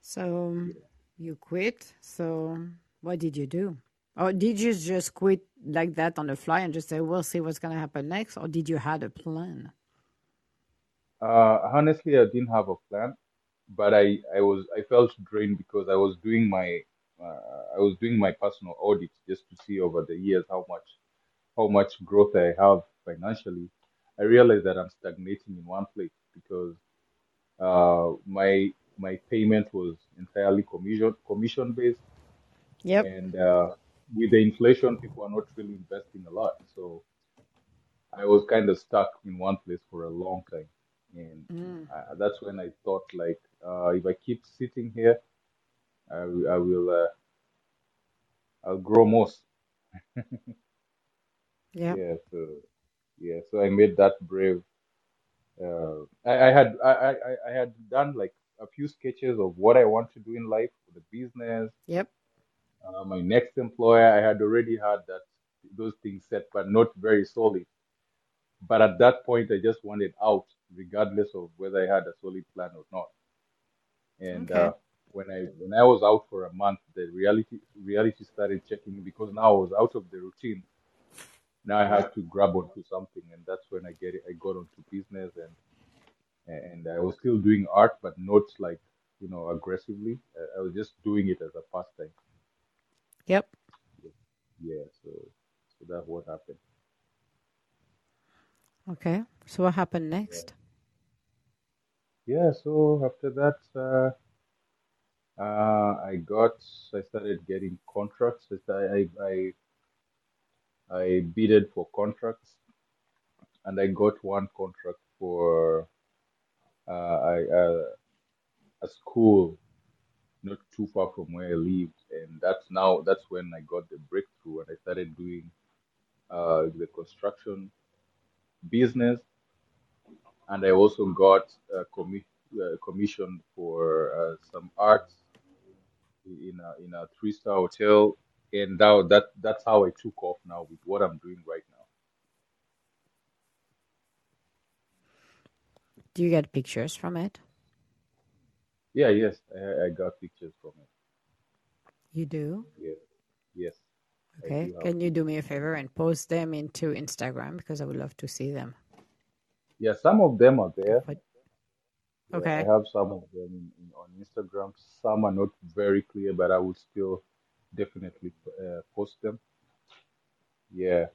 So Yeah. you quit. So what did you do? Or did you just quit like that on the fly and just say, "We'll see what's going to happen next"? Or did you had a plan? Uh, honestly, I didn't have a plan, but I, I was I felt drained because I was doing my uh, I was doing my personal audit just to see over the years how much how much growth I have financially. I realized that I'm stagnating in one place because uh, my my payment was entirely commission commission based, Yep. and uh, with the inflation, people are not really investing a lot. So I was kind of stuck in one place for a long time, and Mm. uh, that's when I thought like, uh, if I keep sitting here, I, will- I will uh, I'll grow most. [laughs] Yep. Yeah, so yeah, so I made that brave. Uh, I, I had I, I, I I had done like a few sketches of what I want to do in life, the business, Yep. uh, my next employer. I had already had that those things set, but not very solid. But at that point, I just wanted out, regardless of whether I had a solid plan or not. And Okay. uh, when I when I was out for a month, the reality reality started checking because now I was out of the routine. Now I had to grab onto something, and that's when I get it. I got onto business, and and I was still doing art, but not like you know aggressively. I was just doing it as a pastime. Yep. Yeah, so so that's what happened. Okay. So what happened next? yeah. So after that, uh, uh, I got I started getting contracts. I I I I bidded for contracts, and I got one contract for uh, I, uh, a school not too far from where I lived, and that's now that's when I got the breakthrough, and I started doing uh, the construction business, and I also got a commi- uh, commission for uh, some art in a in a three star hotel, and now that that's how I took off now with what I'm doing right now. Do you get pictures from it? Yeah, yes, I, I got pictures from it. You do? Yes, yes, Okay. have Can you do me a favor and post them into Instagram because I would love to see them. Yeah, some of them are there. Okay. Yeah, I have some of them in, in, on Instagram. Some are not very clear, but I would still definitely uh, post them. Yeah,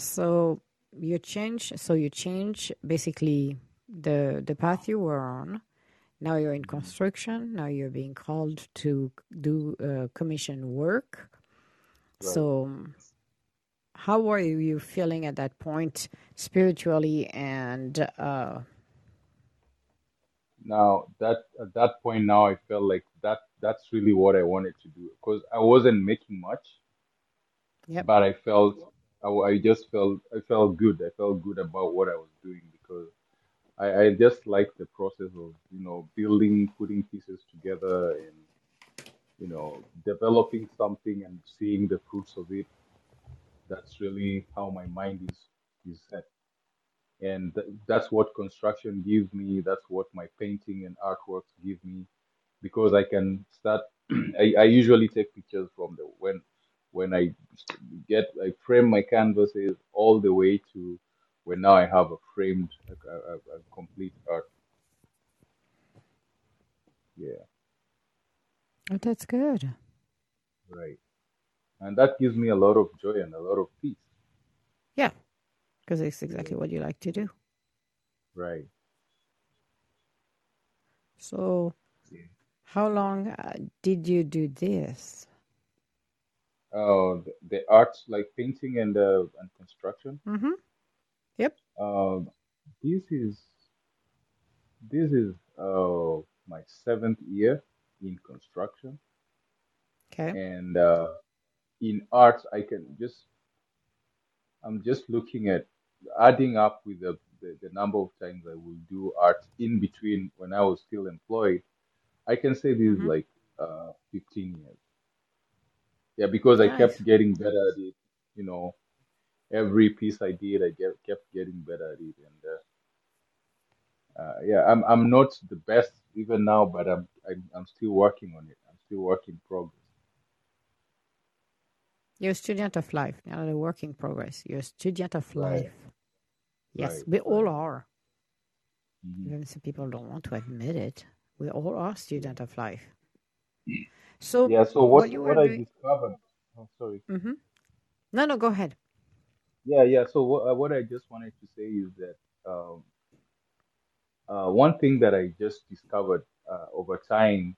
So you change. So you change basically the the path you were on. Now you're in construction. Now you're being called to do uh, commission work. right. So how were you feeling at that point spiritually and uh, Now that at that point now I felt like that that's really what I wanted to do because I wasn't making much, yep. but I felt I just felt I felt good. I felt good about what I was doing because I, I just like the process of you know building, putting pieces together, and you know developing something and seeing the fruits of it. That's really how my mind is is set. and th- that's what construction gives me that's what my painting and artworks give me because i can start [clears throat] I, I usually take pictures from the when when i get i frame my canvases all the way to when now i have a framed a, a, a complete art yeah Oh, that's good. right. And that gives me a lot of joy and a lot of peace. Yeah, because it's exactly what you like to do. right. So, Yeah. how long uh, did you do this? Uh, the, the arts like painting and uh, and construction. Mm-hmm. Uh, this is this is uh my seventh year in construction, Okay. and uh, in arts I can just I'm just looking at adding up with the, the the number of times I will do art in between when I was still employed. I can say this is Mm-hmm. like uh 15 years. Yeah, because I kept getting better at it. You know, every piece I did, I get, kept getting better at it, and uh, uh, yeah, I'm I'm not the best even now, but I'm I'm, I'm still working on it. I'm still work in progress. You're a student of life, not a work in progress. You're a student of Right, life. Yes, right, we all are. hmm Even some people don't want to admit it. We all are student of life. So, Yeah. So what what what I doing? discovered? Oh, sorry. Mm-hmm. No, no, go ahead. Yeah, yeah. So what uh, what I just wanted to say is that um, uh, one thing that I just discovered uh, over time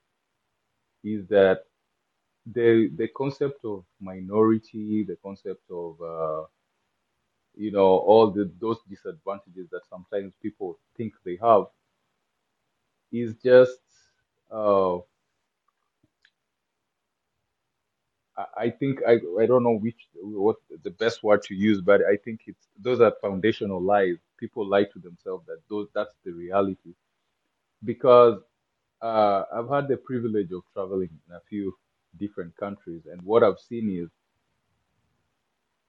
is that the the concept of minority, the concept of uh, you know all the those disadvantages that sometimes people think they have is just uh, I think I I don't know which what the best word to use, but I think it's those are foundational lies. People lie to themselves that those that's the reality because uh, I've had the privilege of traveling in a few different countries, and what I've seen is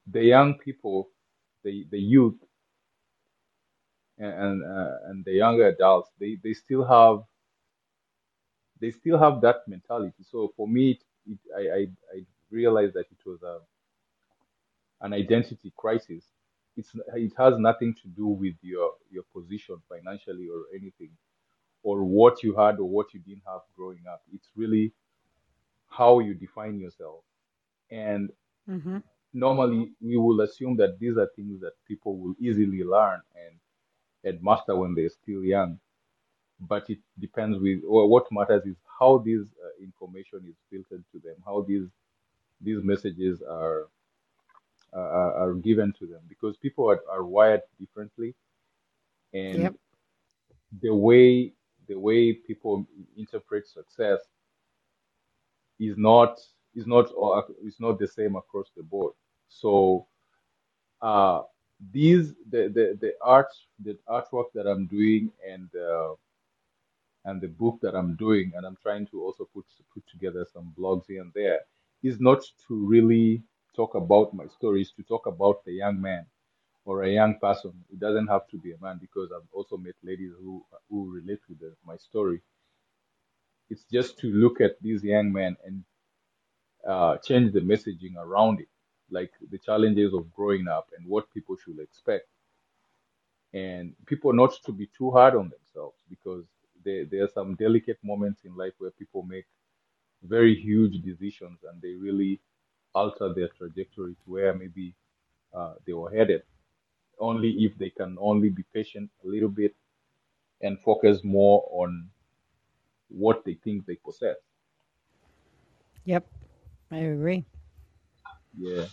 the young people, the the youth, and and, uh, and the younger adults, they they still have they still have that mentality. So for me, it, it, I, I I realized that it was a, an identity crisis. It's it has nothing to do with your your position financially or anything, or what you had or what you didn't have growing up. It's really how you define yourself. And Mm-hmm. normally we will assume that these are things that people will easily learn and, and master when they're still young. But it depends with, or what matters is how this uh, information is filtered to them, how these these messages are are, are given to them, because people are, are wired differently, and Yep. the way the way people interpret success is not is not is not the same across the board. So uh, these the, the the art the artwork that I'm doing and uh, and the book that I'm doing and I'm trying to also put put together some blogs here and there is not to really talk about my story, stories to talk about the young man or a young person. It doesn't have to be a man because I've also met ladies who who relate the, my story. It's just to look at these young men and uh, change the messaging around it, like the challenges of growing up and what people should expect, and people not to be too hard on themselves because there there are some delicate moments in life where people make very huge decisions and they really alter their trajectory to where maybe uh, they were headed. Only if they can only be patient a little bit and focus more on what they think they possess. Yep. I agree. Yeah,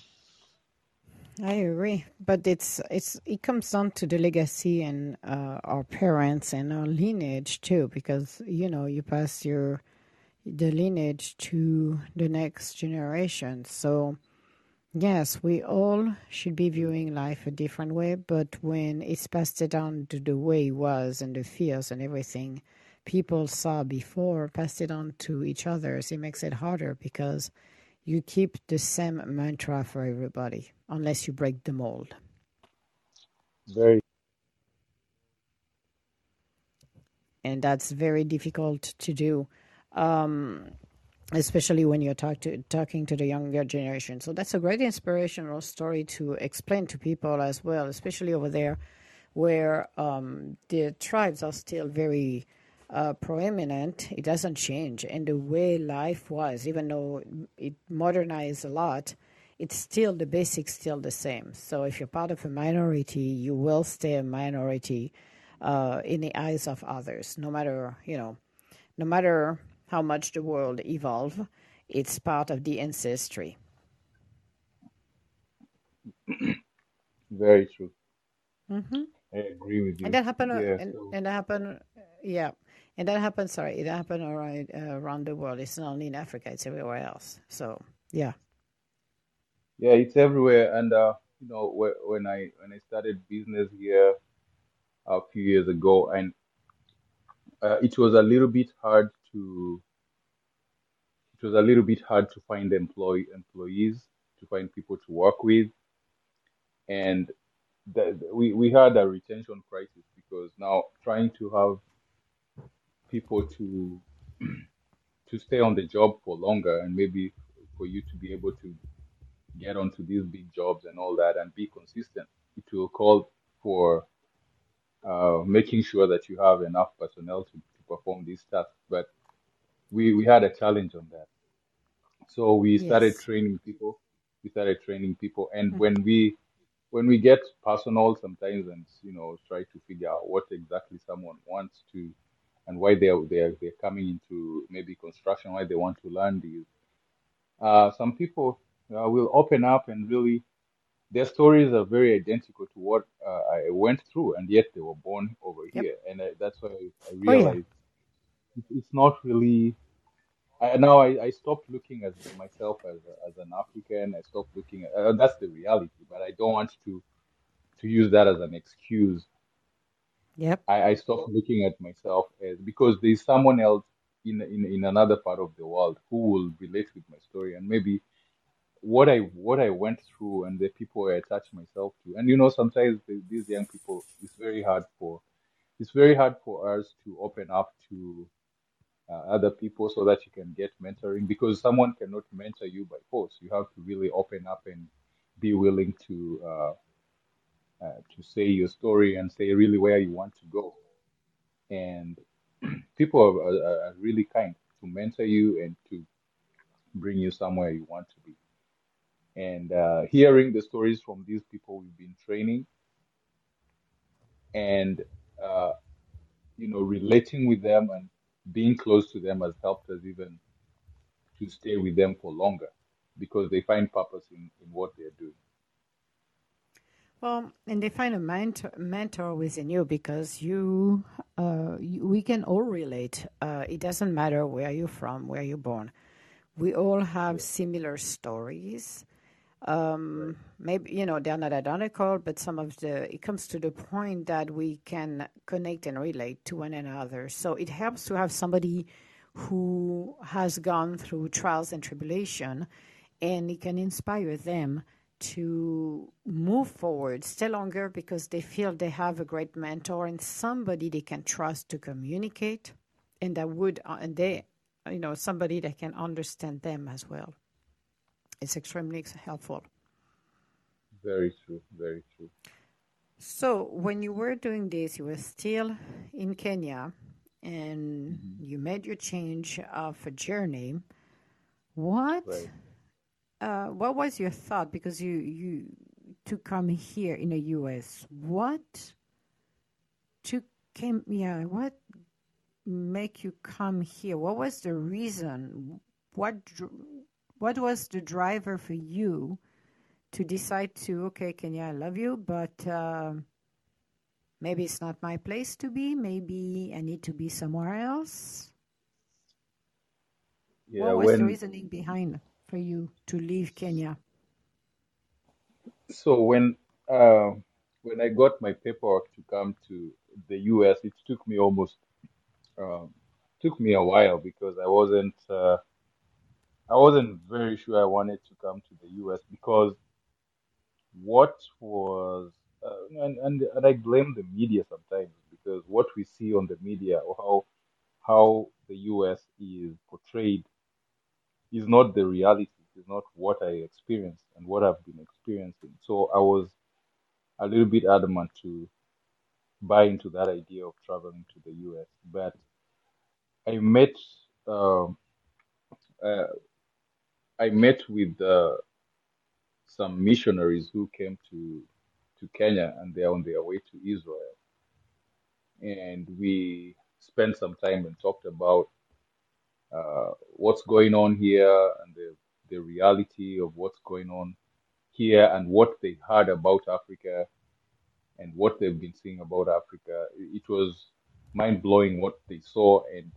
I agree. But it's it's it comes down to the legacy and uh, our parents and our lineage too, because you know you pass your the lineage to the next generation. So yes, we all should be viewing life a different way. But when it's passed down to the way it was and the fears and everything people saw before, passed it on to each other, it makes it harder because you keep the same mantra for everybody unless you break the mold. very. And that's very difficult to do, um, especially when you're talk to, talking to the younger generation. So that's a great inspirational story to explain to people as well, especially over there where um, the tribes are still very uh, proeminent, it doesn't change. And the way life was, even though it modernized a lot, it's still the basics still the same. So if you're part of a minority, you will stay a minority uh, in the eyes of others, no matter you know, no matter how much the world evolve, it's part of the ancestry. Very true. hmm I agree with you. And that happened, uh, Yeah. and, So and that happened, uh, yeah. And that happened, sorry, it happened around, uh, around the world. It's not only in Africa, it's everywhere else. So, yeah. yeah, it's everywhere. And uh, you know, when I when I started business here a few years ago, and uh, it was a little bit hard to it was a little bit hard to find employee employees to find people to work with, and the, we we had a retention crisis because now trying to have people to [clears throat] to stay on the job for longer and maybe for you to be able to get onto these big jobs and all that and be consistent. It will call for uh, making sure that you have enough personnel to, to perform these tasks. But we, we had a challenge on that. So we started Yes. training people. We started training people, and Mm. when we when we get personal sometimes and you know try to figure out what exactly someone wants to and why they're they're they're coming into maybe construction, why they want to learn these. Uh, some people uh, will open up and really their stories are very identical to what uh, I went through, and yet they were born over Yep. here, and I, that's why I Oh, yeah. It's not really. I, now I, I stopped looking at myself as a, as an African. I stopped looking at uh, that's the reality, but I don't want to to use that as an excuse. Yep. I, I stopped looking at myself as because there's someone else in, in in another part of the world who will relate with my story, and maybe what I what I went through and the people I attached myself to. And you know, sometimes the, these young people, it's very hard for it's very hard for us to open up to uh, other people so that you can get mentoring because someone cannot mentor you by force. You have to really open up and be willing to uh, uh, to say your story and say really where you want to go. And [clears throat] people are, are, are really kind to mentor you and to bring you somewhere you want to be. And uh, hearing the stories from these people we've been training and uh, you know relating with them and being close to them has helped us even to stay with them for longer because they find purpose in, in what they're doing. Well, and they find a mentor, mentor within you because you, uh, you, we can all relate. Uh, it doesn't matter where you're from, where you're born. We all have Yeah, similar stories. Um, maybe you know they're not identical, but some of the it comes to the point that we can connect and relate to one another. So it helps to have somebody who has gone through trials and tribulation, and it can inspire them to move forward, stay longer because they feel they have a great mentor and somebody they can trust to communicate, and that would uh, and they you know somebody that can understand them as well. It's extremely helpful. Very true. Very true. So, when you were doing this, you were still in Kenya and hmm you made your change of a journey. What Right. uh, what was your thought? Because you you to come here in the US, what to came yeah, what make you come here? What was the reason? What what was the driver for you to decide to okay, Kenya, I love you, but um Maybe it's not my place to be. Maybe I need to be somewhere else. Yeah. What was the reasoning behind for you to leave Kenya? so when uh, when I got my paperwork to come to the U.S., it took me almost um, took me a while because I wasn't uh, I wasn't very sure I wanted to come to the U.S. because what was uh, and, and and I blame the media sometimes because what we see on the media or how how the U.S. is portrayed is not the reality. Is not what I experienced and what I've been experiencing. So I was a little bit adamant to buy into that idea of traveling to the U.S. But I met um uh, I met with uh, some missionaries who came to to Kenya and they're on their way to Israel, and we spent some time and talked about uh, what's going on here and the the reality of what's going on here and what they heard about Africa and what they've been seeing about Africa. It was mind blowing what they saw and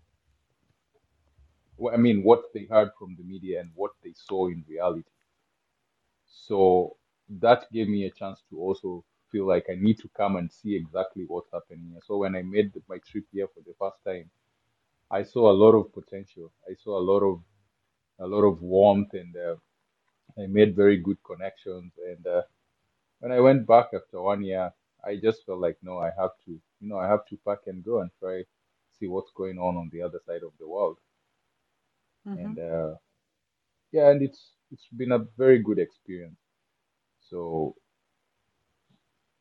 I mean what they heard from the media and what they saw in reality. So that gave me a chance to also feel like I need to come and see exactly what's happening here. So when I made my trip here for the first time, I saw a lot of potential. I saw a lot of a lot of warmth and uh, I made very good connections. And uh, when I went back after one year, I just felt like no, I have to, you know, I have to pack and go and try see what's going on on the other side of the world. Hmm And uh, yeah, and it's it's been a very good experience. So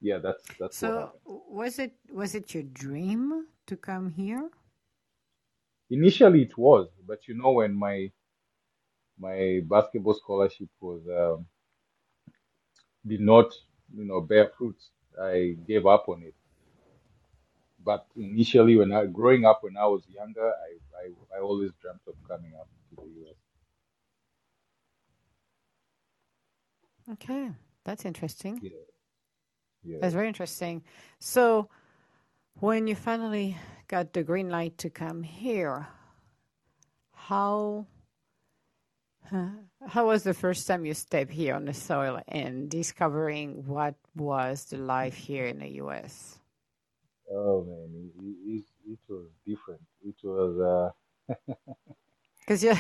yeah, that's that's So was it was it your dream to come here? Initially, it was, but you know, when my my basketball scholarship was um, did not, you know, bear fruits, I gave up on it. But initially, when I growing up when I was younger, I I, I always dreamt of coming up to the US. Okay, that's interesting. Yeah, yeah. That's very interesting. So when you finally got the green light to come here, how huh, how was the first time you stepped here on the soil and discovering what was the life here in the US? Oh man, it, it, it was different. It was Because you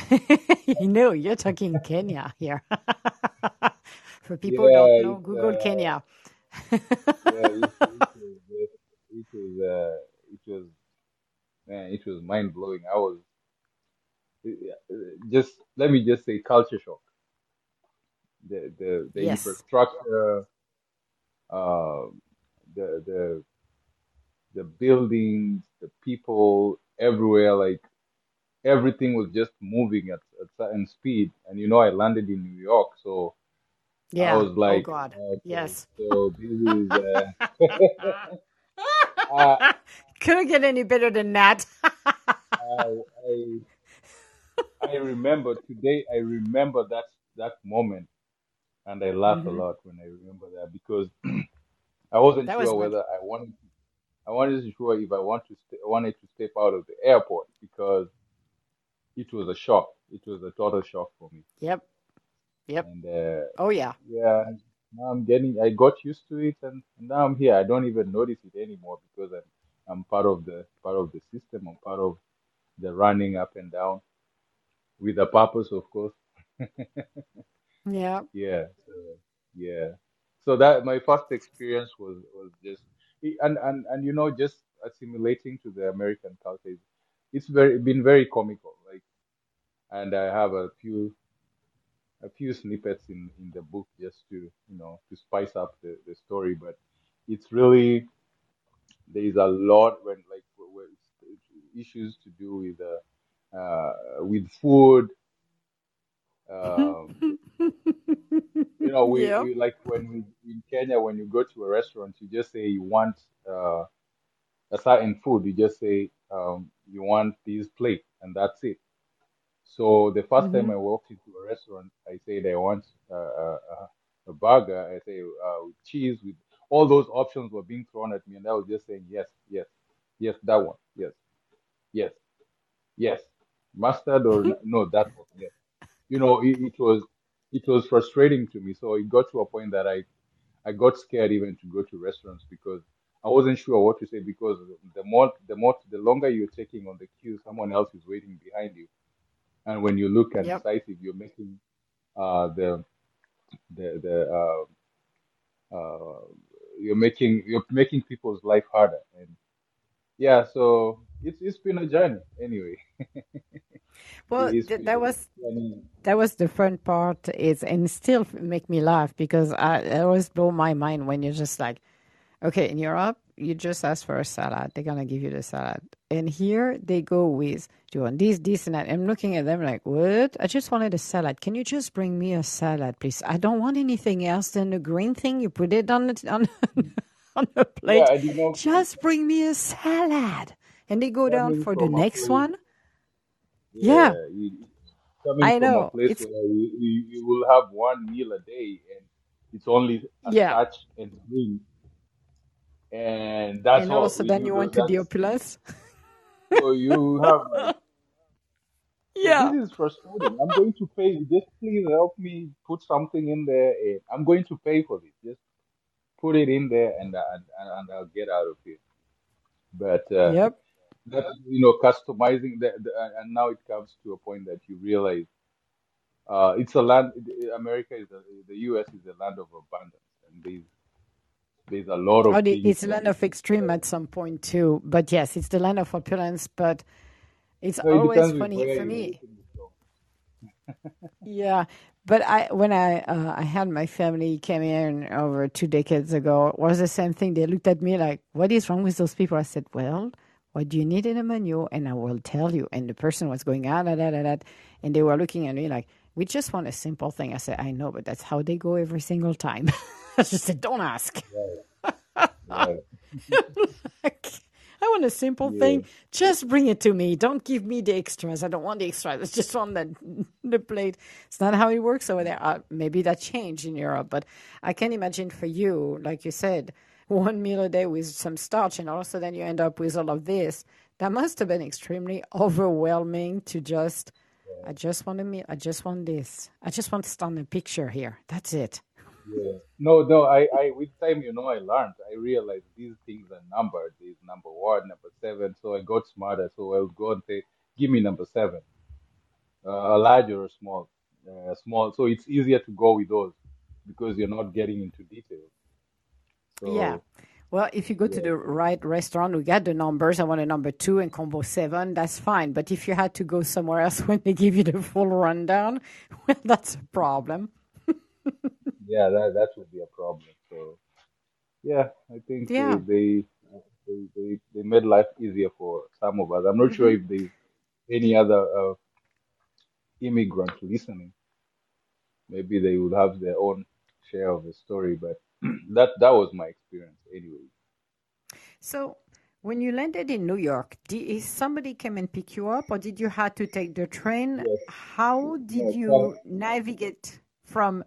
you know you're talking Kenya here. [laughs] For uh, people who don't know, Google uh, Kenya. yeah, it, it was it was uh, it was man, it was mind blowing. I was uh, just let me just say culture shock. The the the Yes. infrastructure, uh, the the the buildings, the people everywhere, like everything was just moving at a certain speed. And you know, I landed in New York, so I Yeah. was Oh like, God. okay, Yes. so this is uh, [laughs] [laughs] I Couldn't get any better than that. I I I remember today. I remember that that moment, and I laugh a hmm lot when I remember that because [clears throat] I wasn't That sure good. whether I wanted. I wasn't sure if I want to st- wanted to step out of the airport because it was a shock. It was a total shock for me, Yep. Yep. and uh, Oh yeah. yeah, now I'm getting. I got used to it, and, and now I'm here. I don't even notice it anymore because I'm I'm part of the part of the system. I'm part of the running up and down with a purpose, of course. [laughs] Yeah. Yeah, so, yeah. So that my first experience was was just and and and you know just assimilating to the American culture. is- It's very been very comical. Like, and I have a few a few snippets in in the book just to you know to spice up the the story. But it's really there is a lot when like where it's, it's issues to do with uh, uh with food. Um, you know, we, Yeah. we like when we in Kenya, when you go to a restaurant, you just say you want uh, a certain food. You just say um, you want this plate, and that's it. So the first time hmm I walked into a restaurant, I said I want uh, a, a, a burger. I say uh, with cheese, with all those options were being thrown at me, and I was just saying yes, yes, yes, that one, yes, yes, yes, mustard or [laughs] no, that one, yes you know, it, it was it was frustrating to me. So it got to a point that I I got scared even to go to restaurants because I wasn't sure what to say because the more the more the longer you're taking on the queue, someone else is waiting behind you, and when you look at Yep. decisive, you're making uh the the the uh, uh you're making you're making people's life harder and yeah so it's it's been a journey anyway [laughs] Well, th- that was that was the fun part. Is and still make me laugh because I it always blow my mind when you're just like, okay, in Europe, you just ask for a salad. They're gonna give you the salad. And here they go with do you want this, this, and that. I'm looking at them like, what? I just wanted a salad. Can you just bring me a salad, please? I don't want anything else than the green thing. You put it on the on, [laughs] on the plate. Yeah, I do know. Just bring me a salad. And they go down for the next one. Yeah. you- I know, it's- you, you, you will have one meal a day and it's only a Yeah. touch and drink. And that's and all. also then you went to the opulence. [laughs] So you have [laughs] Yeah. this is frustrating. I'm going to pay. Just please help me put something in there. And I'm going to pay for this. Just put it in there and and, and I'll get out of here. But uh, Yep. That you know customizing the and now it comes to a point that you realize uh, it's a land america is a, the us is a land of abundance and there's there's a lot of Oh, it's a land of extreme at some point too. But yes, it's the land of opulence. But it's so always funny for me. listen to song. Yeah, but I when I uh, I had my family came in over two decades ago, it was the same thing. They looked at me like, "What is wrong with those people?" I said, "Well, what do you need in a menu?" And I will tell you. And the person was going ah da da da da, and they were looking at me like, "We just want a simple thing." I said, "I know, but that's how they go every single time." [laughs] I just said, "Don't ask." Right. [laughs] Like, I want a simple Yeah. thing. Just bring it to me. Don't give me the extras. I don't want the extras. I just want the the plate. It's not how it works over there. Uh, maybe that changed in Europe, but I can imagine for you, like you said, one meal a day with some starch, and all of a sudden you end up with all of this. That must have been extremely [laughs] overwhelming to just. I just want a meal. I just want this. I just want to stand a picture here. That's it. Yeah. No, no. I, I, with time, you know, I learned. I realized these things are numbered. There's number one, number seven. So I got smarter. So I would go and say, "Give me number seven, uh, a large or a small, uh, small." So it's easier to go with those because you're not getting into details. So Yeah. Well, if you go to the right restaurant, we got the numbers. I want a number two and combo seven. That's fine. But if you had to go somewhere else [laughs] when they give you the full rundown, [laughs] well, that's a problem. [laughs] yeah, that that would be a problem. So yeah, I think they Yeah. they they, they, they made life easier for some of us. I'm not sure hmm if there's any other uh, immigrant listening. maybe they would have their own share of the story. But [clears throat] that that was my experience anyway. So, when you landed in New York, did somebody came and pick you up, or did you have to take the train? Yes, How did no, you navigate from,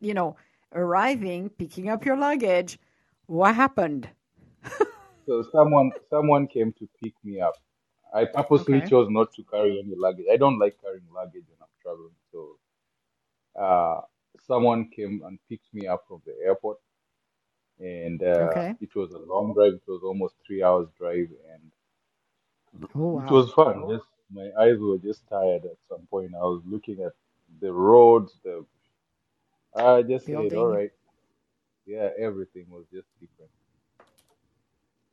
you know, arriving, picking up your luggage? What happened? [laughs] so someone someone came to pick me up. I purposely Okay. chose not to carry any luggage. I don't like carrying luggage when I'm traveling. So uh, someone came and picked me up from the airport, and uh, Okay. it was a long drive. It was almost three hours drive, and Oh, it was fun. Just my eyes were just tired at some point. I was looking at the roads. The I just said, all Building. right, yeah, everything was just different.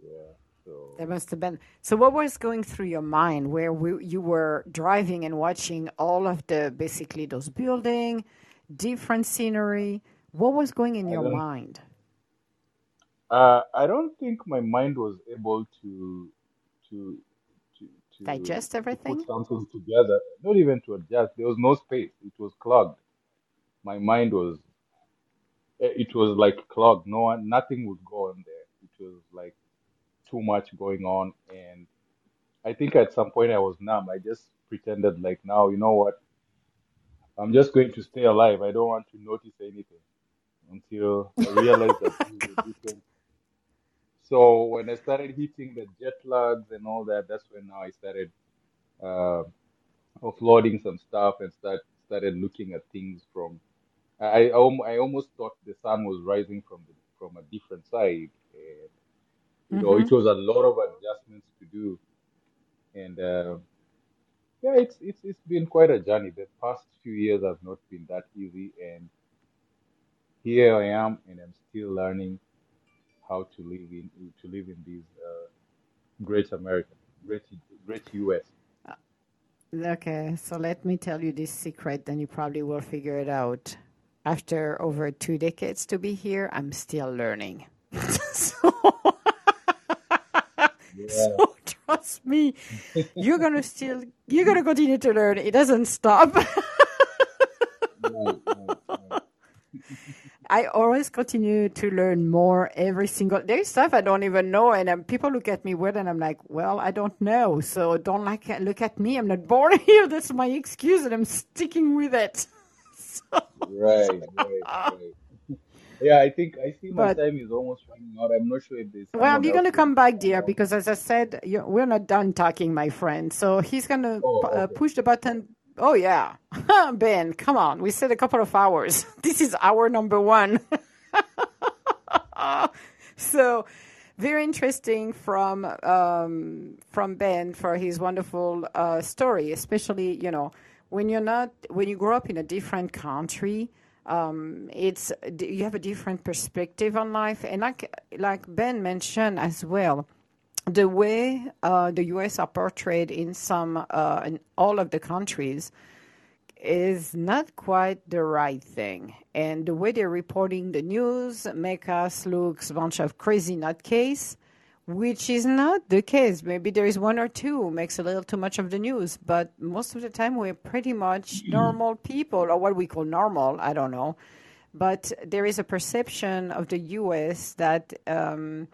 Yeah, so That must have been. So, what was going through your mind where we, you were driving and watching all of the basically those building, different scenery? What was going in I your mind? Uh, I don't think my mind was able to to to to Digest to put something together. Not even to adjust. There was no space. It was clogged. My mind was. eh, It was like clogged. No one, nothing would go on there. It was like too much going on, and I think at some point I was numb. I just pretended like, now you know what? I'm just going to stay alive. I don't want to notice anything until I realized that [laughs] this is a God. different So when I started hitting the jet lags and all that, that's when now I started uh, offloading some stuff and start started looking at things from. I I, alm- I almost thought the sun was rising from the from a different side, and you know Mm-hmm. it was a lot of adjustments to do, and uh, yeah, it's it's it's been quite a journey. The past few years have not been that easy, and here I am, and I'm still learning how to live in to live in these uh, great America, great great US. Okay, so let me tell you this secret, then you probably will figure it out. After over two decades to be here, I'm still learning. [laughs] so, Yeah. [laughs] so trust me, you're gonna still you're gonna continue to learn. It doesn't stop. [laughs] Right, right, right. I always continue to learn more every single. There's stuff I don't even know, and um, people look at me weird, and I'm like, "Well, I don't know, so don't like look at me. I'm not born here. [laughs] That's my excuse, and I'm sticking with it." [laughs] so, Right, right, right. [laughs] Yeah, I think I see my but time is almost running out. I'm not sure if this. well, you're gonna come back, dear, because as I said, we're not done talking, my friend. So he's gonna Oh, uh, okay. push the button. Oh yeah, [laughs] Ben, come on. We said a couple of hours. [laughs] This is hour number one. [laughs] so very interesting from um, from Ben for his wonderful uh, story, especially you know when you're not when you grow up in a different country. Um, it's you have a different perspective on life, and like like Ben mentioned as well, the way uh, the U.S. are portrayed in some uh, in all of the countries is not quite the right thing. And the way they're reporting the news make us look a bunch of crazy nutcase, which is not the case. Maybe there is one or two makes a little too much of the news, but most of the time we're pretty much normal people, or what we call normal. I don't know. But there is a perception of the U.S. that um,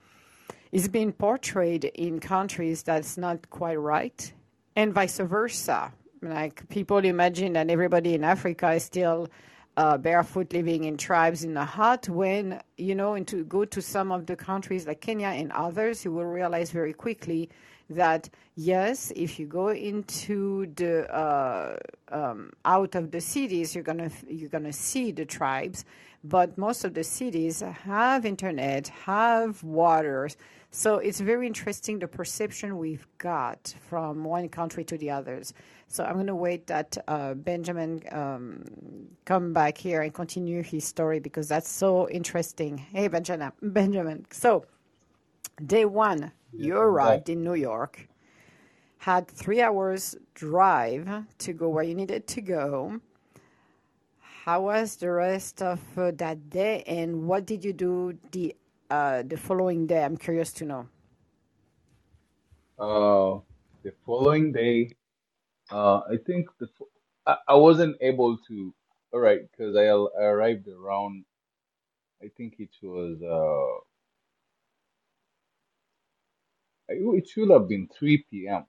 is being portrayed in countries that's not quite right, and vice versa. Like people imagine that everybody in Africa is still uh, barefoot living in tribes in the hut. When you know, and to go to some of the countries like Kenya and others, you will realize very quickly that yes, if you go into the uh, um, out of the cities, you're gonna you're gonna see the tribes, but most of the cities have internet, have waters. So it's very interesting the perception we've got from one country to the others. So I'm going to wait that uh, Benjamin um, come back here and continue his story because that's so interesting. Hey, Benjamin. Benjamin. So day one, you arrived in New York, had three hours drive to go where you needed to go. How was the rest of uh, that day, and what did you do the uh, the following day? I'm curious to know. Uh, the following day, uh, I think the I, I wasn't able to. All right, because I, I arrived around. I think it was. Uh, it should have been 3 p.m.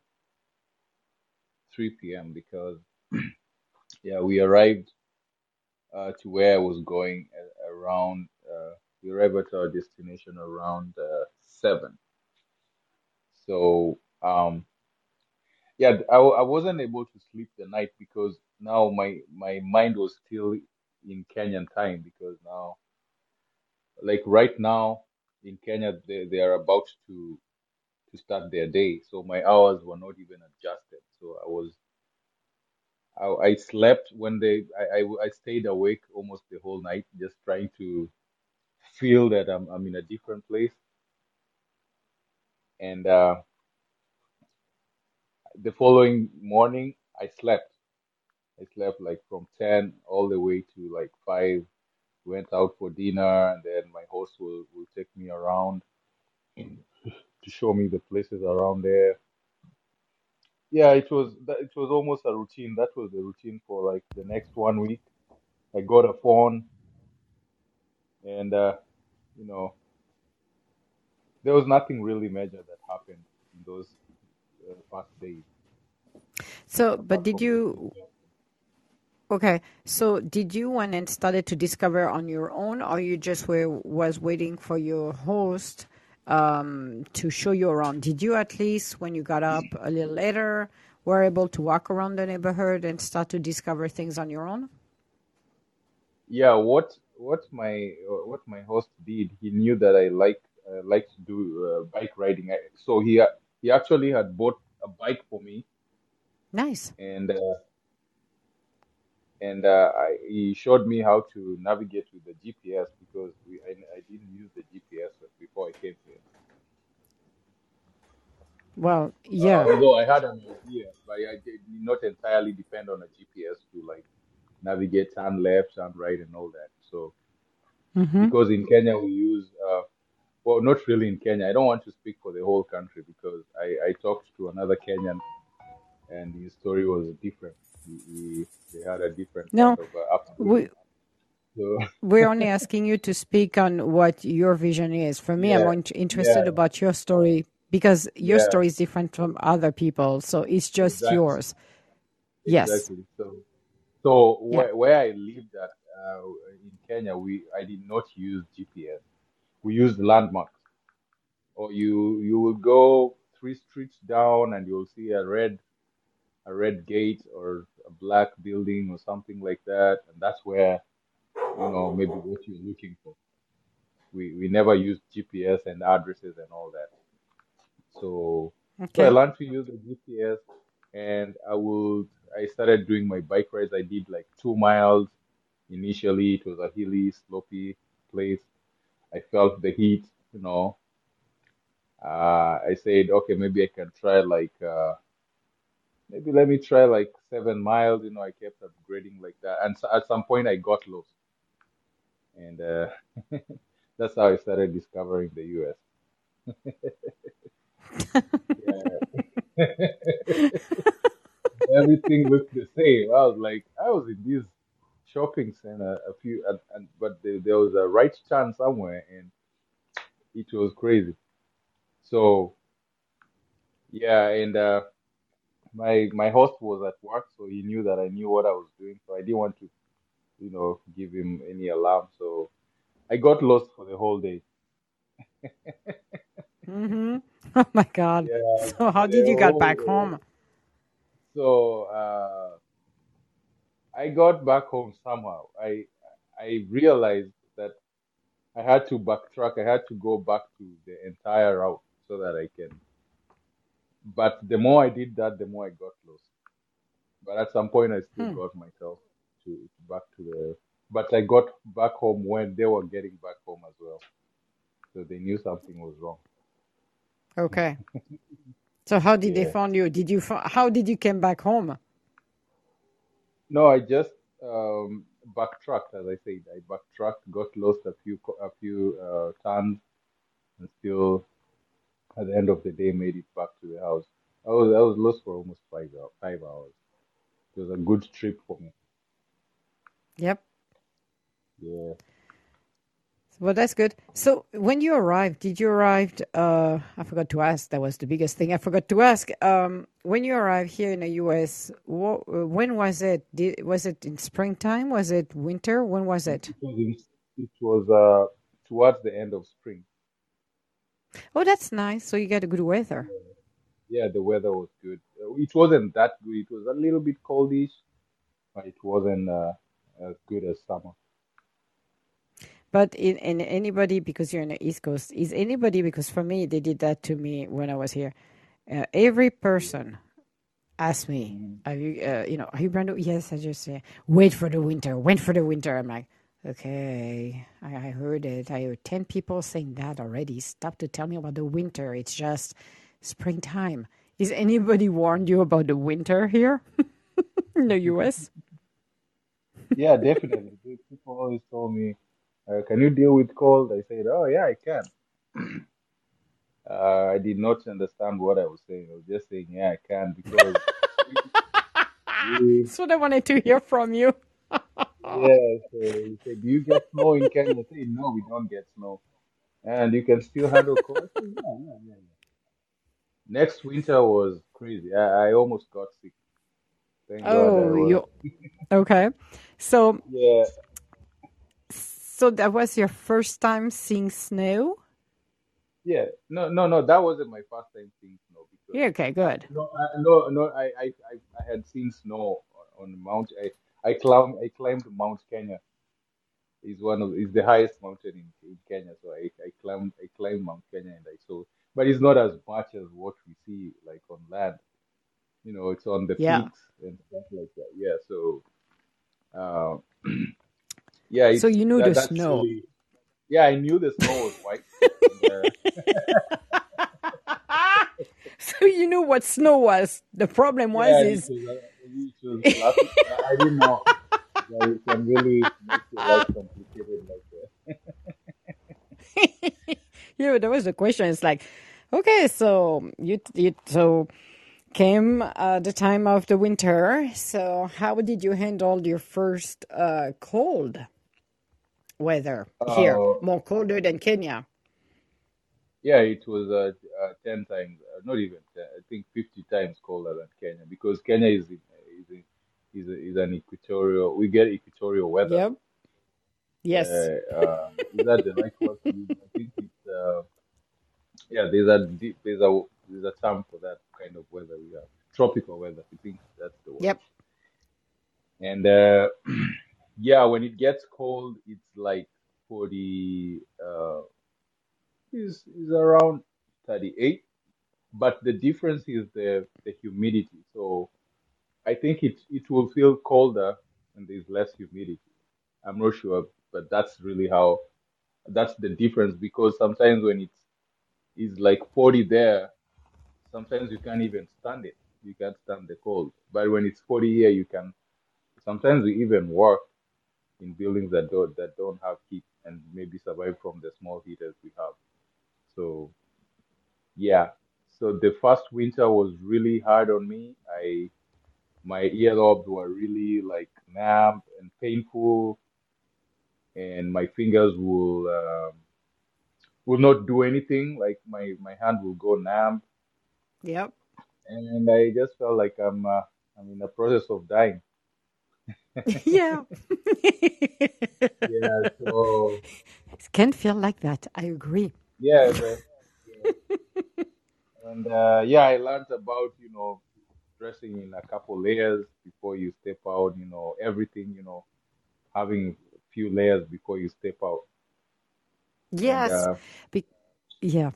3 p.m. because [clears throat] yeah, we arrived uh, to where I was going a- around. Uh, we arrived at our destination around uh, seven. So um, yeah, I wasn't able to sleep the night because now my my mind was still in Kenyan time because now like right now in Kenya they, they are about to to start their day, so my hours were not even adjusted. So I was I, I slept when they I, I I stayed awake almost the whole night just trying to feel that I'm I'm in a different place and uh, the following morning I slept. I slept like from 10 all the way to like 5. Went out for dinner, and then my host will, will take me around to show me the places around there. Yeah, it was it was almost a routine. That was the routine for like the next one week. I got a phone, and uh, you know, there was nothing really major that happened in those uh, past days, So, but did from the food. you Okay, so did you went and started to discover on your own, or you just were was waiting for your host um, to show you around? Did you at least, when you got up a little later, were able to walk around the neighborhood and start to discover things on your own? Yeah, what what my uh, what my host did, he knew that I like uh, like to do uh, bike riding, so he he actually had bought a bike for me, Nice. and uh, and uh, I, he showed me how to navigate with the GPS because we I, I didn't use the GPS before I came here. Well, Uh, yeah. although I had an idea, but I did not entirely depend on a GPS to like navigate turn left, turn right, and all that. So Mm-hmm. because in Kenya we use uh, well, not really in Kenya. I don't want to speak for the whole country because I, I talked to another Kenyan and his story was different. He, he, they had a different No, kind of uh, we, so. [laughs] We're only [laughs] asking you to speak on what your vision is. For me, I'm interested yeah, about your story because your yeah, story is different from other people, so it's just exactly, yours. Yes. exactly. So, so Yeah. where, where I lived at uh, in Kenya, we I did not use GPS. We used landmarks. Or you you will go three streets down and you'll see a red a red gate or a black building or something like that, and that's where you know maybe what you're looking for. We we never used GPS and addresses and all that. So so I learned to use the GPS, and I would I started doing my bike rides. I did like two miles initially. It was a hilly, slopey place. I felt the heat, you know. Uh, I said, okay, maybe I can try like uh, maybe let me try like seven miles. You know, I kept upgrading like that, and so at some point I got lost, and uh, [laughs] that's how I started discovering the U.S. [laughs] [laughs] Everything looked the same. I was like, I was in this shopping center a few, and, and but there, there was a right turn somewhere, and it was crazy. So yeah, and uh, my my host was at work, so he knew that I knew what I was doing. So I didn't want to, you know, give him any alarm. So I got lost for the whole day. [laughs] Mm-hmm. [laughs] Oh my God. Yeah, So how did you get back day. home? So uh, I got back home somehow. I I realized that I had to backtrack. I had to go back to the entire route so that I can. But the more I did that, the more I got lost. But at some point, I still Hmm. got myself to back to the. But I got back home when they were getting back home as well, so they knew something was wrong. Okay. [laughs] So how did they find you? Did you how did you came back home? No, I just um, backtracked, as I said. I backtracked, got lost a few co- a few uh, turns, and still at the end of the day made it back to the house. I was I was lost for almost five hours. Five hours. It was a good trip for me. Yep. Yeah. Well, that's good. So when you arrived, did you arrive? Uh, I forgot to ask. That was the biggest thing I forgot to ask. Um, when you arrived here in the U.S., wha- uh, when was it? Did, was it in springtime? Was it winter? When was it? It was in, it was uh towards the end of spring. Oh, that's nice. So you get a good weather. Yeah, the weather was good. Uh, It wasn't that good. It was a little bit coldish, but it wasn't uh, as good as summer. But in, in anybody, because you're in the East Coast, is anybody, because for me, they did that to me when I was here. Uh, every person asked me, Mhm. are you, uh, you know, are you brand new? Yes, I just say, wait for the winter, wait for the winter. I'm like, okay, I, I heard it. I heard 10 people saying that already. Stop to tell me about the winter. It's just springtime. Is anybody warned you about the winter here [laughs] in the US? [laughs] Yeah, definitely. People always told me, uh, "Can you deal with cold?" I said, "Oh yeah, I can." [clears throat] Uh, I did not understand what I was saying. I was just saying, "Yeah, I can," because we, [laughs] That's what I wanted to hear from you. [laughs] yeah. So he said, "Do you get snow in Kenya?" I said, "No, we don't get snow." And you can still handle cold. Said, yeah, yeah, yeah, yeah. Next winter was crazy. I, I almost got sick. Thank God Oh, you okay. So Yeah, so that was your first time seeing snow? yeah. No, no, no. That wasn't my first time seeing snow because Yeah, okay, good. No, I, no, no. I, I, I, had seen snow on, on Mount. I, I climbed, I climbed Mount Kenya. Is one of is the highest mountain in, in Kenya. So I, I climbed, I climbed Mount Kenya, and I saw. But it's not as much as what we see like on land. You know, it's on the Yeah. peaks and stuff like that. Yeah. So, uh, [clears throat] yeah, So you knew that. the snow. really. Yeah, I knew the snow was white. [laughs] So you knew what snow was. The problem was Yeah, is was, it was laughing. I didn't know. Yeah, you can really make your life complicated like that. [laughs] yeah, that was the question. It's like, okay, so you you so came uh, the time of the winter. So how did you handle your first uh, cold weather here? Uh, More colder than Kenya. yeah, it was uh, uh, 10 times, uh, not even 10, I think 50 times colder than Kenya because Kenya is in, is in, is, a, is an equatorial, we get equatorial weather. Yep. Yes. Uh, um, is that the right word? I think it's, uh, yeah, there's a, there's a, there's a term for that kind of weather we have. Tropical weather, I think that's the word. Yep. And uh, [clears throat] yeah, when it gets cold, it's like 40, uh, is is around 38. But the difference is the the humidity. So I think it it will feel colder when there's less humidity. I'm not sure, but that's really how that's the difference because sometimes when it's is like 40 there, sometimes you can't even stand it. You can't stand the cold. But when it's 40 here, you can. Sometimes we even work in buildings that don't that don't have heat and maybe survive from the small heaters we have. So yeah. So the first winter was really hard on me. I my earlobes were really like numb and painful, and my fingers will um, will not do anything. Like my my hand will go numb, Yep. and I just felt like I'm uh, I'm in the process of dying. [laughs] yeah. Yeah. So it can feel like that. I agree. yeah, yeah. and uh, yeah, I learned about you know dressing in a couple layers before you step out. You know everything. You know having a few layers before you step out. And Yes. uh, Be- yeah.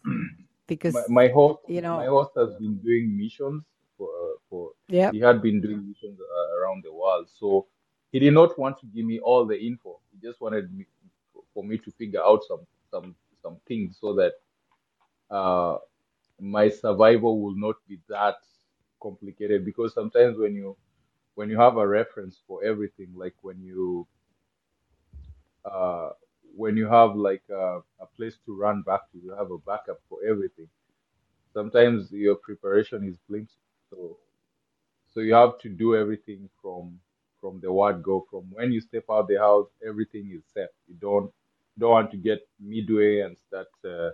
Because, my host you know, my host has been doing missions for uh, for yep. he had been doing missions uh, around the world so he did not want to give me all the info he just wanted me for me to figure out some some some things so that uh my survival will not be that complicated because sometimes when you when you have a reference for everything like when you uh when you have like a, a place to run back to you have a backup for everything sometimes your preparation is flimsy. So so you have to do everything from from the word go. From when you step out the house, everything is set. You don't don't want to get midway and start uh,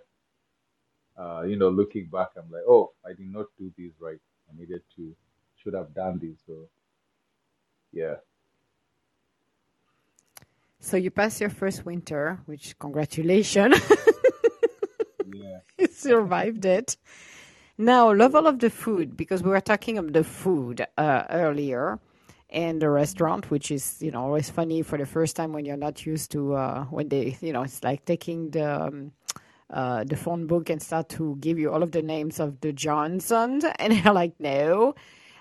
uh, you know looking back. I'm like, oh, I did not do this right. I needed to should have done this. So yeah, So you passed your first winter, which congratulations, [laughs] yeah. you survived it. Now, level of the food, because we were talking of the food uh, earlier, and the restaurant, which is you know always funny for the first time when you're not used to uh, when they you know it's like taking the um, uh, the phone book and start to give you all of the names of the Johnsons, [laughs] and you're like, no.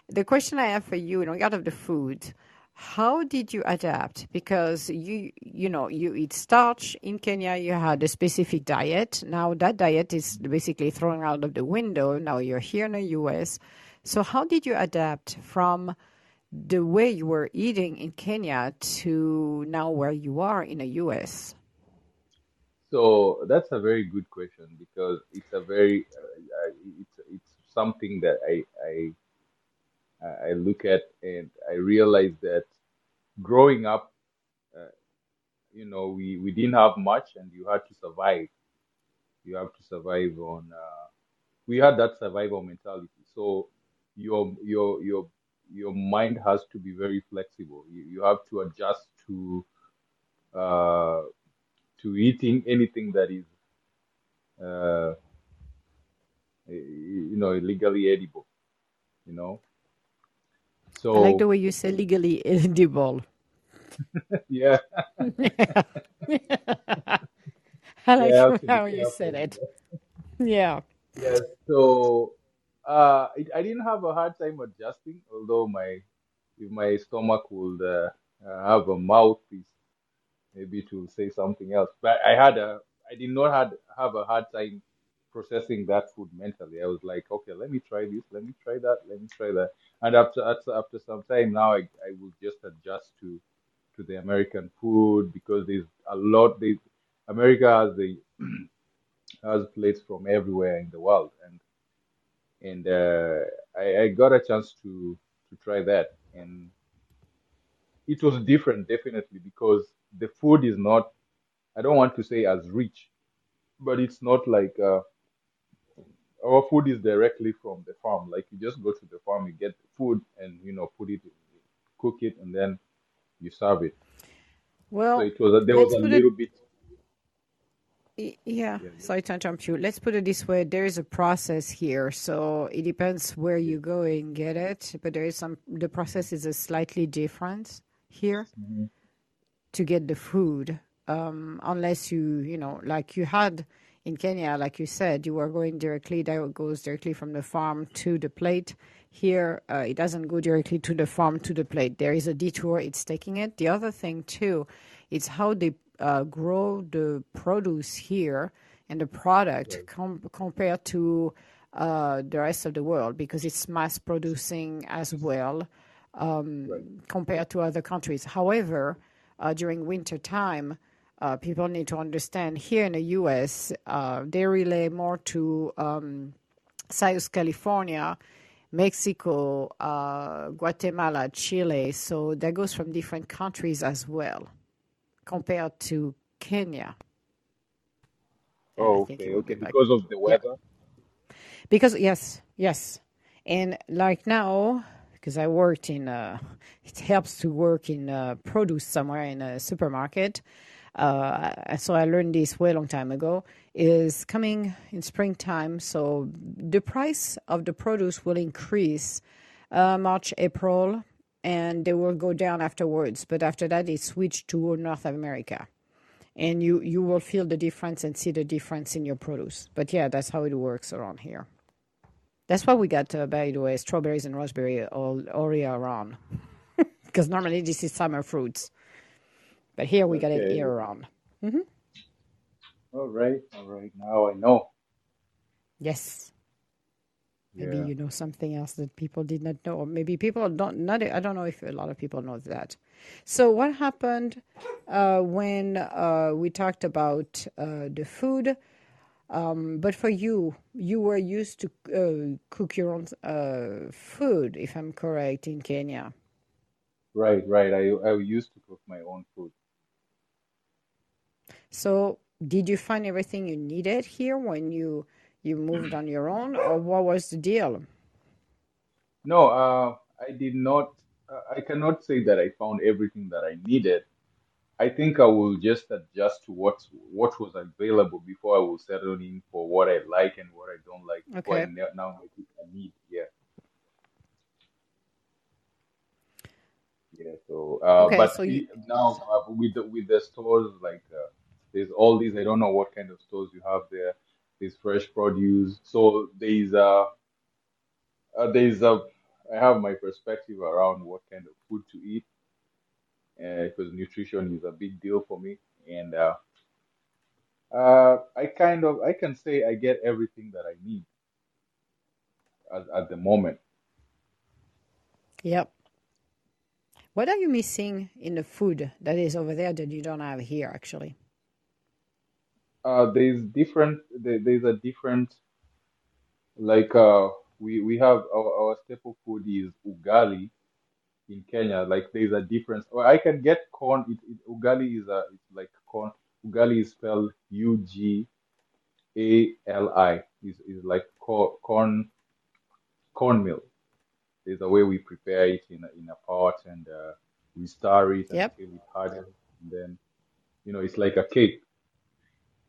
The question I have for you in regard of the food, how did you adapt? Because you you know you eat starch in Kenya, you had a specific diet. Now that diet is basically thrown out of the window. Now you're here in the U.S. So how did you adapt from the way you were eating in Kenya to now where you are in the U.S.? So that's a very good question because it's a very uh, it's it's something that I I I look at and I realize that growing up, uh, you know, we, we didn't have much and you had to survive. You have to survive on, uh, we had that survival mentality. So your, your, your, your mind has to be very flexible. You, you have to adjust to, uh, to eating anything that is, uh, you know, legally edible, you know. So I like the way you say legally edible. [laughs] yeah, [laughs] I yeah, like I have to how you said it. Yeah. Yeah, so uh, it, I didn't have a hard time adjusting, although my if my stomach would uh, uh, have a mouthpiece, maybe to say something else. But I had a I did not had have a hard time processing that food mentally. I was like, okay, let me try this, let me try that, let me try that. And after after, after some time now, I, I will just adjust to to the American food because there's a lot. They America has a [clears throat] has plates from everywhere in the world, and and uh, I, I got a chance to to try that, and it was different definitely because the food is not. I don't want to say as rich, but it's not like uh, our food is directly from the farm. Like you just go to the farm, you get the food, and you know put it, cook it, and then you serve it. So Well, it was a, there was a put it little bit. Y- Yeah, Yeah, yeah. sorry to interrupt you. Let's put it this way. There is a process here, so it depends where you go and get it, but there is some, the process is a slightly different here hmm to get the food. Um, unless you, you know, like you had in Kenya, like you said, you were going directly, that goes directly from the farm to the plate. Here, uh, it doesn't go directly to the farm to the plate. There is a detour, it's taking it. The other thing, too, is how they uh, grow the produce here and the product Right, com- compared to uh, the rest of the world because it's mass producing as well right. compared to other countries. However, uh, during winter time, uh, people need to understand here in the U.S. Uh, they relay more to um, South California, Mexico, uh, Guatemala, Chile. So that goes from different countries as well compared to Kenya. Oh, think okay, be okay. Because of the Yeah. weather. Because yes, yes, and like now, because I worked in, uh, [laughs] it helps to work in uh, produce somewhere in a supermarket. Uh, so I learned this way a long time ago. Is coming in springtime, so the price of the produce will increase uh, March, April, and they will go down afterwards. But after that, it switched to North America and you you will feel the difference and see the difference in your produce. But yeah, that's how it works around here. That's why we got, uh, by the way, strawberries and raspberry all all year round. [laughs] Because normally this is summer fruits, but here we got it year round. All right, all right. Now I know. Yes, maybe Yeah. you know something else that people did not know, or maybe people don't. Not I don't know if a lot of people know that. So what happened uh, when uh, we talked about uh, the food? Um, but for you, you were used to uh, cook your own uh, food, if I'm correct, in Kenya. Right, right. I I used to cook my own food. So, did you find everything you needed here when you you [clears throat] moved on your own, or what was the deal? No, uh, I did not. Uh, I cannot say that I found everything that I needed. I think I will just adjust to what what was available before I will settle in for what I like and what I don't like before I now a need. Yeah, yeah. So, uh, okay. but So you, now uh, with the, with the stores like uh, there's all these. I don't know what kind of stores you have there. There's fresh produce. So there's uh, uh there's a I have my perspective around what kind of food to eat because nutrition is a big deal for me. And uh, uh, I kind of I can say I get everything that I need at, at the moment. yep. What are you missing in the food that is over there that you don't have here, actually? Uh, there's different there, there's a different like uh we we have our, our staple food is ugali in Kenya. Like there's a difference. Or I can get corn. It, it, ugali is a it's like corn. Ugali is spelled U G A L I. Is is like corn corn cornmeal. There's a way we prepare it in a, in a pot and uh, we stir it Yep. until it hardens. And then you know it's like a cake.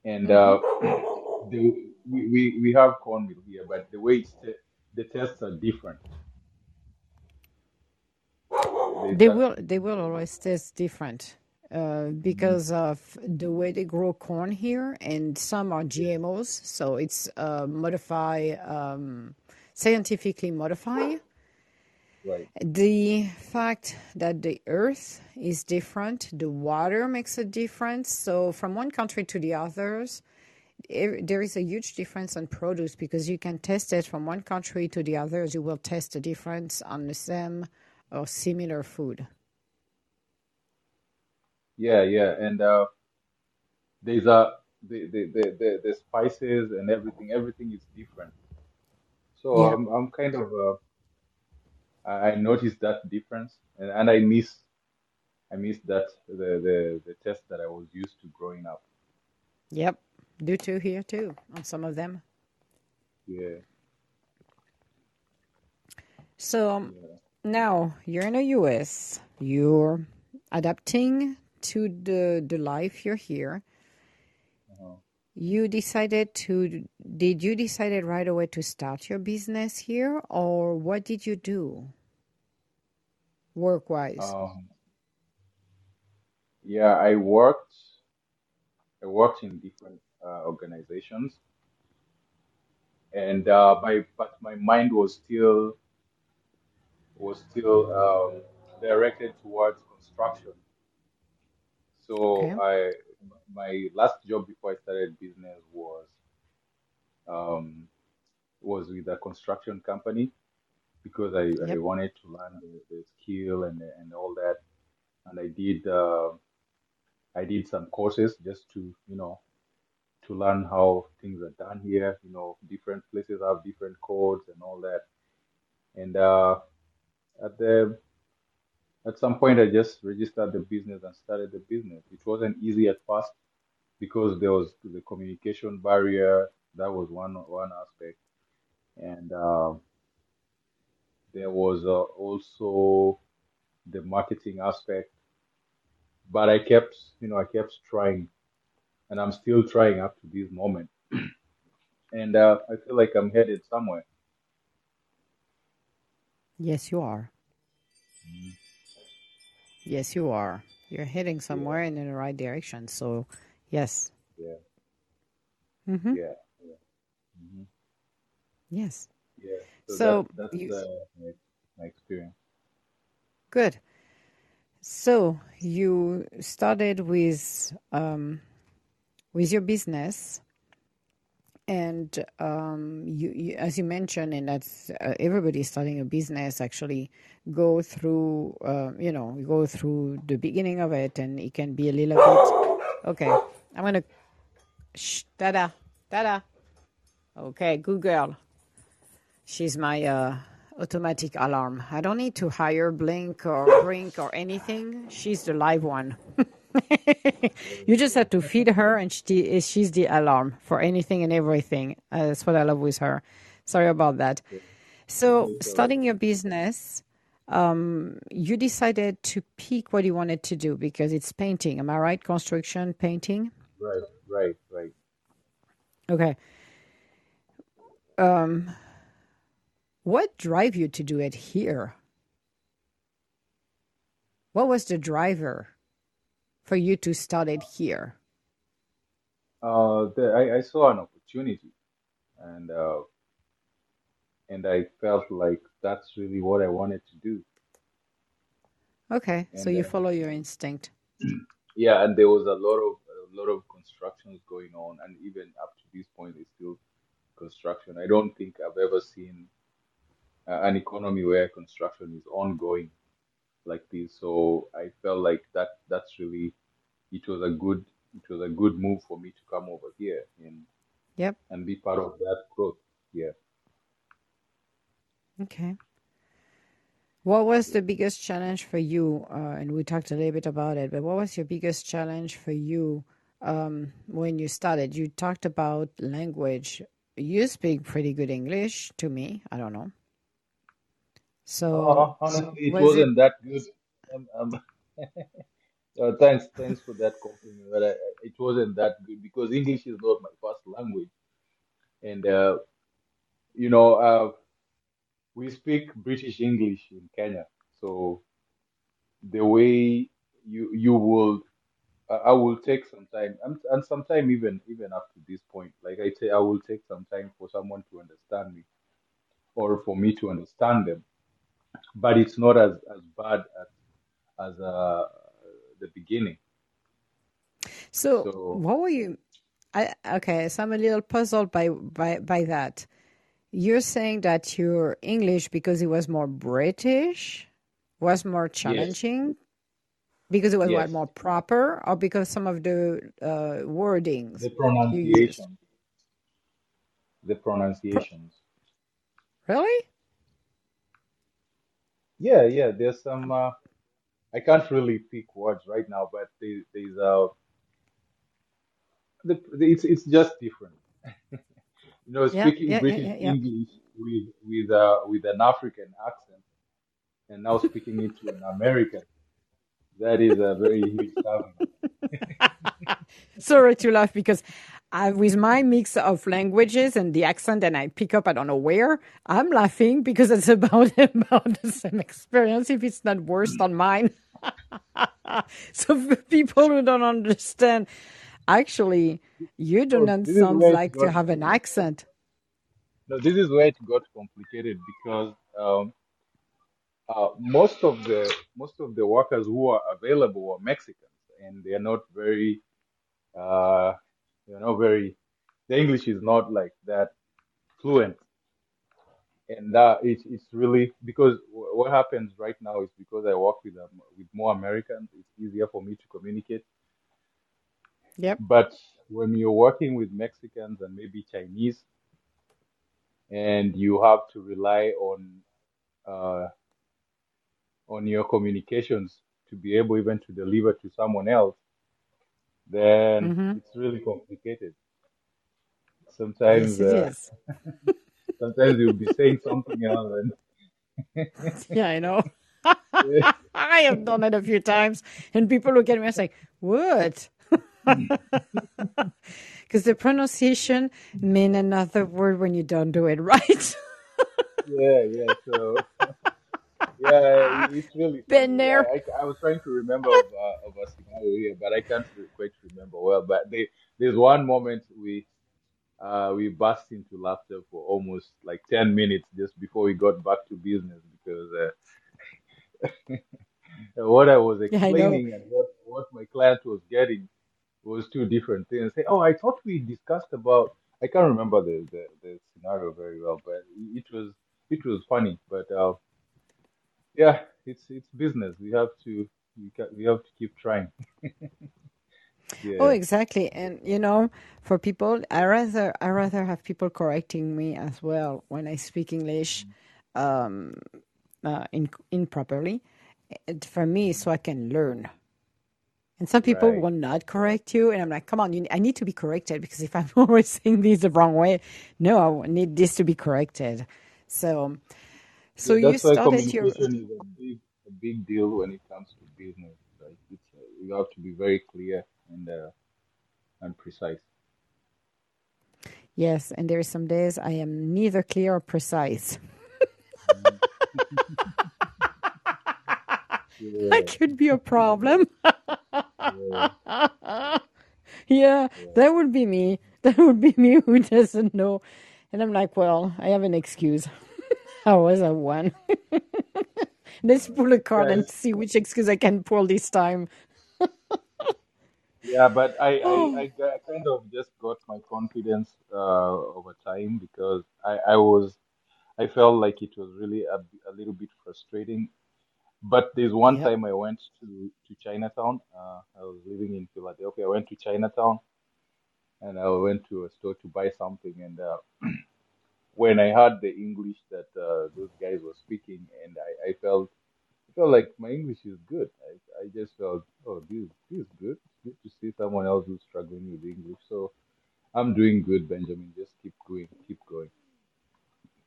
And Mm-hmm. uh, the we, we we have cornmeal here, but the way it's t- the tests are different. There's They will they will always taste different uh, because of the way they grow corn here, and some are GMOs, so it's uh, modify um, scientifically modified. Right. The fact that the earth is different, the water makes a difference. So from one country to the others, e- there is a huge difference on produce because you can test it from one country to the others. You will test the difference on the same or similar food. Yeah, yeah. And uh, there's a the the, the, the, the spices and everything everything is different. So Yeah. I'm I'm kind of uh, I noticed that difference and, and I miss I miss that the, the the taste that I was used to growing up. Yep. Do too here too on some of them. Yeah, So um, yeah. now you're in the US. You're adapting to the the life you're here. Uh-huh. You decided to did you decided right away to start your business here or what did you do work wise? Um, yeah, I worked I worked in different uh, organizations and uh, my but my mind was still was still um, directed towards construction. So Okay. I my last job before I started business was um, was with a construction company because I, I wanted to learn the, the skill and and all that. And I did uh, I did some courses just to you know to learn how things are done here. You know, different places have different codes and all that. And uh, at the at some point, I just registered the business and started the business. It wasn't easy at first because there was the communication barrier. That was one one aspect, and uh, there was uh, also the marketing aspect. But I kept, you know, I kept trying, and I'm still trying up to this moment. [clears throat] And uh, I feel like I'm headed somewhere. Yes, you are. Yes, you are. You're heading Yeah, somewhere and in the right direction. So, yes. yeah, Mm-hmm. yeah, yeah. hmm Yes. Yeah. So that that's you uh, my, my experience. good. So, you started with um, with your business and um, you, you, as you mentioned, and that's uh, everybody starting a business actually go through, uh, you know, go through the beginning of it, and it can be a little bit. Okay, I'm gonna. Shh, Dada, Dada. Okay, good girl. She's my uh, automatic alarm. I don't need to hire Blink or Brink or anything. She's the live one. [laughs] you just have to feed her, and she, she's the alarm for anything and everything. Uh, that's what I love with her. Sorry about that. So, It's all right. starting your business, um, you decided to pick what you wanted to do because it's painting. Am I right? Construction, painting. Right, right, right. Okay. Um, what drive you to do it here? What was the driver for you to start it here? Uh, the, I, I saw an opportunity, and uh, and I felt like that's really what I wanted to do. Okay, so you uh, follow your instinct. [clears throat] yeah, and there was a lot of a lot of constructions going on, and even up to this point, it's still construction. I don't think I've ever seen an economy where construction is ongoing like this. So I felt like that that's really it was a good it was a good move for me to come over here and Yep. and be part of that growth. Yeah. Okay. What was the biggest challenge for you? Uh, and we talked a little bit about it, but what was your biggest challenge for you um, when you started? You talked about language. You speak pretty good English to me. I don't know. So, Uh, honestly, it was it? wasn't that good. Um, um, [laughs] uh, thanks, thanks for that compliment. But I, I- it wasn't that good because English is not my first language, and uh, you know, uh, we speak British English in Kenya. So the way you you will, I I will take some time, and, and sometime even even up to this point, like I say, I will take some time for someone to understand me or for me to understand them. But it's not as as bad as as uh, the beginning. So, So what were you? I, okay, so I'm a little puzzled by by by that. You're saying that your English, because it was more British, was more yes, challenging. Because it was what Yes, more proper, or because some of the uh, wordings the pronunciation, the Pro- pronunciations. really? Yeah, yeah. There's some. Uh, I can't really pick words right now, but there, there's uh, the, it's it's just different. [laughs] You know, Yeah, speaking yeah, yeah, British yeah, yeah. English with with uh, with an African accent, and now speaking it to an American. That is a very huge challenge. [laughs] Sorry to laugh because I, with my mix of languages and the accent and I pick up I don't know where, I'm laughing because it's about [laughs] about the same experience, if it's not worse than mine. [laughs] so for people who don't understand, actually, you do So not sound like to have an accent. no, this is where it got complicated because um, uh, most of the most of the workers who are available are Mexicans, and they are not very uh, they're not very the English is not like that fluent, and that it's it's really because what happens right now is because I work with um, with more Americans, it's easier for me to communicate. Yep. But when you're working with Mexicans and maybe Chinese, and you have to rely on uh, on your communications to be able even to deliver to someone else, then hmm it's really complicated. Yes, Sometimes, it uh, [laughs] sometimes you'll be saying something else, and [laughs] Yeah, I know. [laughs] I have done it a few times, and people look at me and say, "What?" Because the pronunciation mean another word when you don't do it right. yeah, yeah. So yeah, it's really [laughs] Been funny. there. I, I, I was trying to remember of, uh, of a scenario here, but I can't quite remember well. But they, there's one moment we uh, we burst into laughter for almost like 10 minutes just before we got back to business because uh, [laughs] what I was Yeah, I explaining and what, what my client was getting was two different things. Say, oh, I thought we discussed about. I can't remember the, the, the scenario very well, but it was it was funny. But uh, yeah, it's it's business. We have to we, we have to keep trying. [laughs] Oh, exactly. And you know, for people, I rather I rather have people correcting me as well when I speak English um, uh, in, improperly. It, for me, so I can learn. And some people Right. will not correct you, and I'm like, come on, you, I need to be corrected because if I'm [laughs] always saying these the wrong way, no, I need this to be corrected. So, so Yeah, you that's why started your communication is a big a big deal when it comes to business. Like it's uh, you have to be very clear and uh, and precise. yes, and there are some days I am neither clear or precise. [laughs] Mm. I Yeah, could be a problem. yeah, [laughs] Yeah, yeah. that would be me. [laughs] That would be me who doesn't know. And I'm like, well, I have an excuse. I was a one. [laughs] Let's pull a card and see which excuse I can pull this time. Yeah, but I, I, Oh, I kind of just got my confidence uh, over time because I, I was I felt like it was really a, a little bit frustrating. But there's one yep. time I went to, to Chinatown. Uh, I was living in Philadelphia. I went to Chinatown and I went to a store to buy something. And uh, [clears throat] when I heard the English that uh, those guys were speaking, and I, I felt I felt like my English is good. I, I just felt, oh, this this is good. It's good to see someone else who's struggling with English. So I'm doing good, Benjamin. Just keep going, keep going.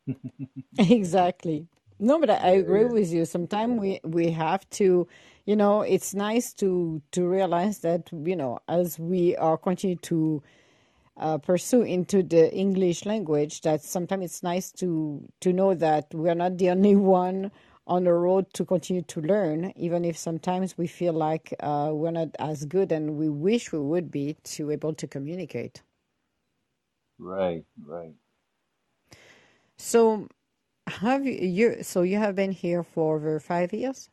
[laughs] Exactly. No, but I I agree yeah, with you. Sometimes we we have to, you know, it's nice to to realize that, you know, as we are continue to uh, pursue into the English language, that sometimes it's nice to to know that we're not the [laughs] only one on the road to continue to learn, even if sometimes we feel like uh, we're not as good and we wish we would be to able to communicate. right, right. So have you, you so you have been here for over five years?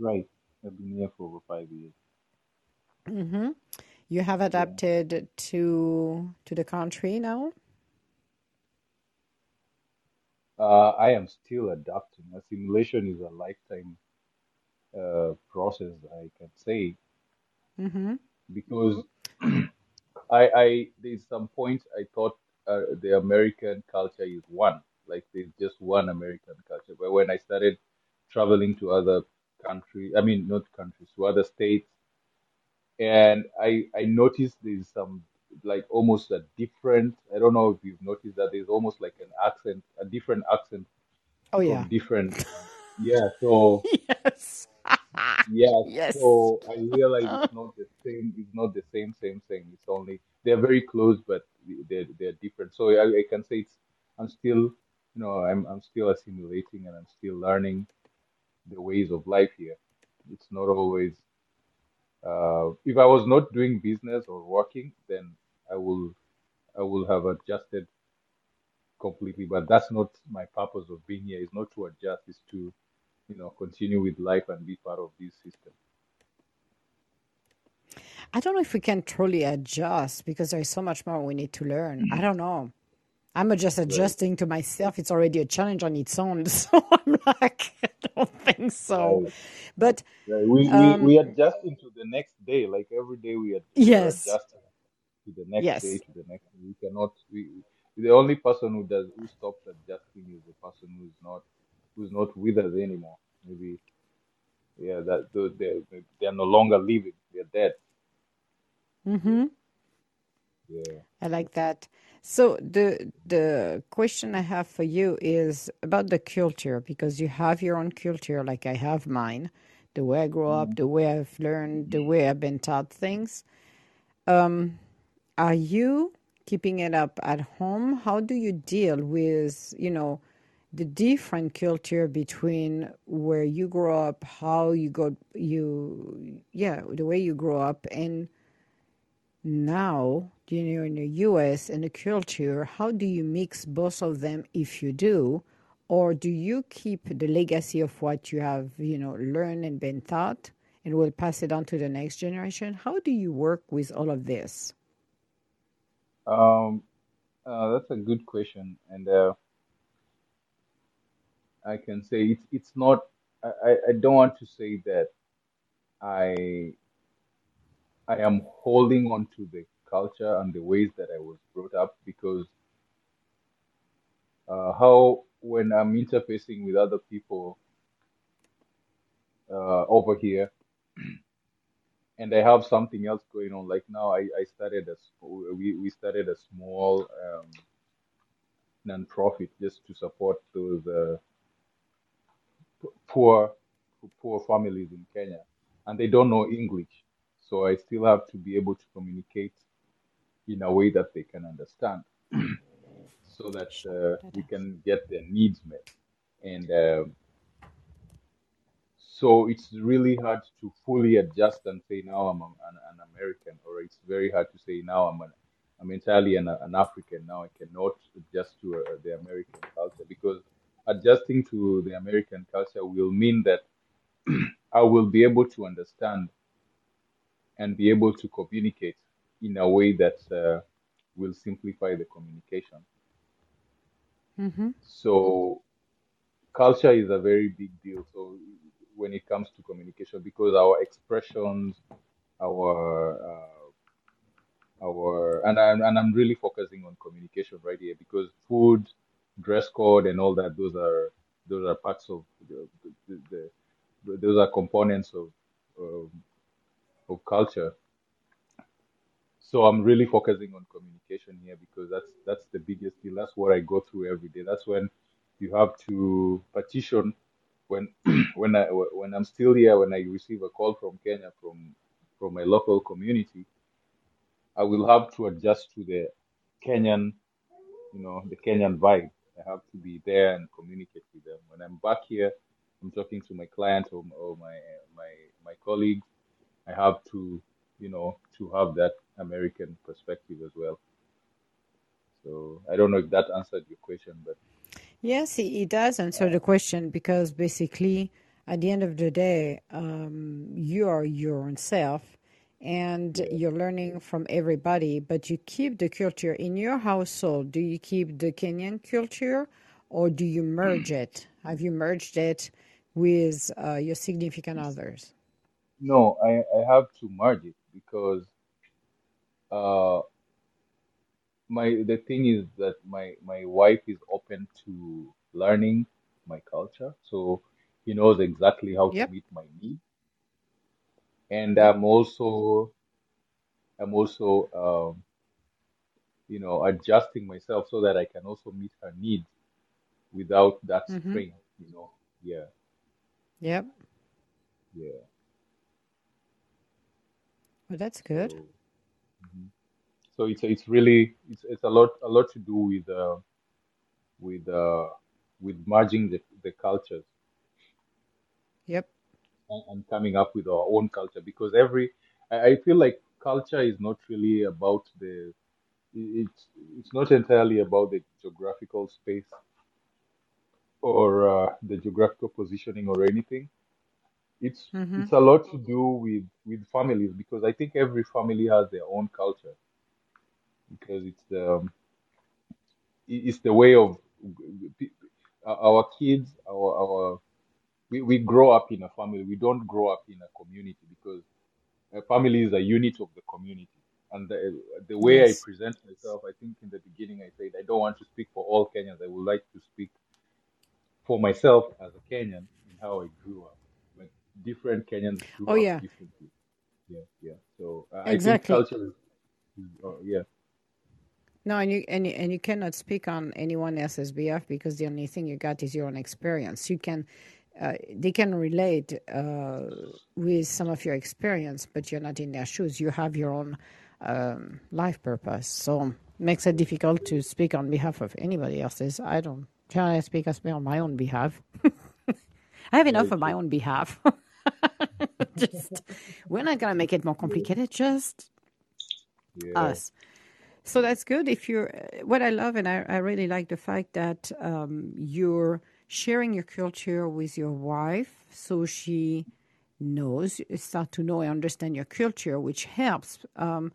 Right. I've been here for over five years. hmm You have adapted to to the country now? Uh, I am still adapting. Assimilation is a lifetime uh, process, I can say, Mm-hmm. because [clears throat] I, I there's some point I thought uh, the American culture is one, like there's just one American culture. But when I started traveling to other countries, I mean not countries, to other states, and I I noticed there's some like almost a different. I don't know if you've noticed that there's almost like an accent, a different accent Oh yeah. different. [laughs] Yeah, so Yes. [laughs] yeah, yes. so I realize it's not the same. It's not the same same thing. It's only they're very close, but they're they're different. So I, I can say it's I'm still you know I'm I'm still assimilating and I'm still learning the ways of life here. It's not always uh, if I was not doing business or working, then I will I will have adjusted completely. But that's not my purpose of being here. It's not to adjust. It's to you know continue with life and be part of this system. I don't know if we can truly adjust because there's so much more we need to learn. I don't know. I'm just Right, adjusting to myself. It's already a challenge on its own. [laughs] So I'm like, [laughs] I don't think so. right. But Right. We, we um, we adjusting to the next day. Like every day we are we are yes, adjusting to the next day to the next. We cannot. We the only person who does who stops adjusting is the person who's not who's not with us anymore. Maybe yeah that those they they are no longer living. They're dead. Yeah hmm yeah. I like that. So the the question I have for you is about the culture because you have your own culture, like I have mine. The way I grow up, Mhm. the way I've learned, the way I've been taught things. Are you keeping it up at home? How do you deal with, you know, the different culture between where you grow up, how you go, you, yeah, the way you grow up, and now, you know, in the US and the culture, how do you mix both of them if you do? Or do you keep the legacy of what you have, you know, learned and been taught and will pass it on to the next generation? How do you work with all of this? Um. Uh, that's a good question, and uh, I can say it's it's not. I, I I don't want to say that I I am holding on to the culture and the ways that I was brought up because uh, how when I'm interfacing with other people uh, over here [clears throat] and I have something else going on. Like now, I, I started a we we started a small um, non-profit just to support those uh, poor poor families in Kenya, and they don't know English, so I still have to be able to communicate in a way that they can understand. [clears throat] so that uh, we can get their needs met. And um so it's really hard to fully adjust and say now I'm an, an American, or it's very hard to say now I'm an I'm entirely an, an African. Now I cannot adjust to uh, the American culture because adjusting to the American culture will mean that [clears throat] I will be able to understand and be able to communicate in a way that uh, will simplify the communication. Mm-hmm. So culture is a very big deal. So when it comes to communication, because our expressions, our uh, our and I'm and I'm really focusing on communication right here because food, dress code, and all that those are those are parts of the, the, the those are components of um, of culture. So I'm really focusing on communication here because that's that's the biggest deal. That's what I go through every day. That's when you have to petition when [clears throat] when I when I'm still here when I receive a call from Kenya from from my local community, I will have to adjust to the Kenyan, you know, the Kenyan vibe. I have to be there and communicate with them. When I'm back here, I'm talking to my clients or, or my my my colleagues. I have to, you know, to have that American perspective as well. So I don't know if that answered your question, but Yes, it, it does answer the question because basically, at the end of the day, um, you are your own self and yeah. you're learning from everybody, but you keep the culture in your household. Do you keep the Kenyan culture or do you merge [clears throat] it? Have you merged it with uh, your significant others? No, I, I have to merge it because uh my the thing is that my my wife is open to learning my culture, so he knows exactly how to Yep, meet my needs. And yep. I'm also I'm also um, you know adjusting myself so that I can also meet her needs without that Mm-hmm. strain, you know. Yeah, Yep. yeah. Well, that's good. So mhm. so it's it's really it's it's a lot a lot to do with uh with uh with merging the the cultures Yep. and, and coming up with our own culture because every I, I feel like culture is not really about the it's it's not entirely about the geographical space or uh, the geographical positioning or anything it's Mm-hmm. it's a lot to do with with families because I think every family has their own culture. Because it's the um, it's the way of our kids our our we, we grow up in a family. We don't grow up in a community because a family is a unit of the community. And the, the way I present myself I think in the beginning I said I don't want to speak for all Kenyans. I would like to speak for myself as a Kenyan and how I grew up different Kenyans Oh, yeah. yeah yeah so uh, I think Exactly. culture is, uh, yeah No, and you and you, and you cannot speak on anyone else's behalf because the only thing you got is your own experience. You can, uh, they can relate uh, with some of your experience, but you're not in their shoes. You have your own um, life purpose, so makes it difficult to speak on behalf of anybody else's. I don't. Can I speak as on my own behalf? [laughs] I have enough on my own behalf. [laughs] [laughs] just we're not gonna make it more complicated. Just yeah us. So that's good. If you're, what I love, and I, I really like the fact that um, you're sharing your culture with your wife, so she knows, start to know and understand your culture, which helps. Um,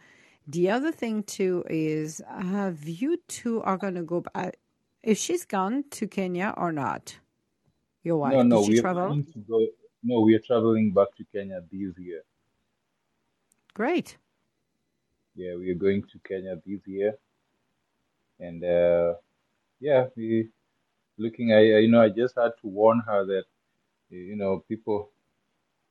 the other thing too is, have you two are going to go? back? If she's gone to Kenya or not, your no wife, no she we are travel? planning to go no we are traveling back to Kenya this year Great. yeah we are going to Kenya this year and uh yeah we looking I you know I just had to warn her that you know people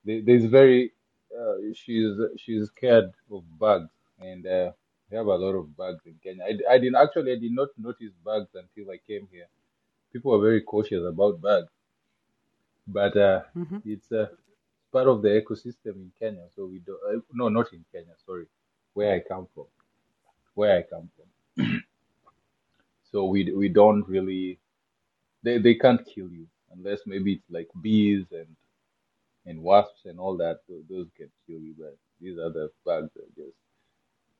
there- there's very uh, she's she's scared of bugs and uh, we have a lot of bugs in Kenya. I, I didn't actually I did not notice bugs until I came here. People are very cautious about bugs, but uh, hmm it's uh, part of the ecosystem in Kenya. So we do uh, no not in Kenya, sorry, where I come from, where I come from. [clears throat] So we we don't really they they can't kill you unless maybe it's like bees and and wasps and all that. tho- Those can kill you, but these other bugs are just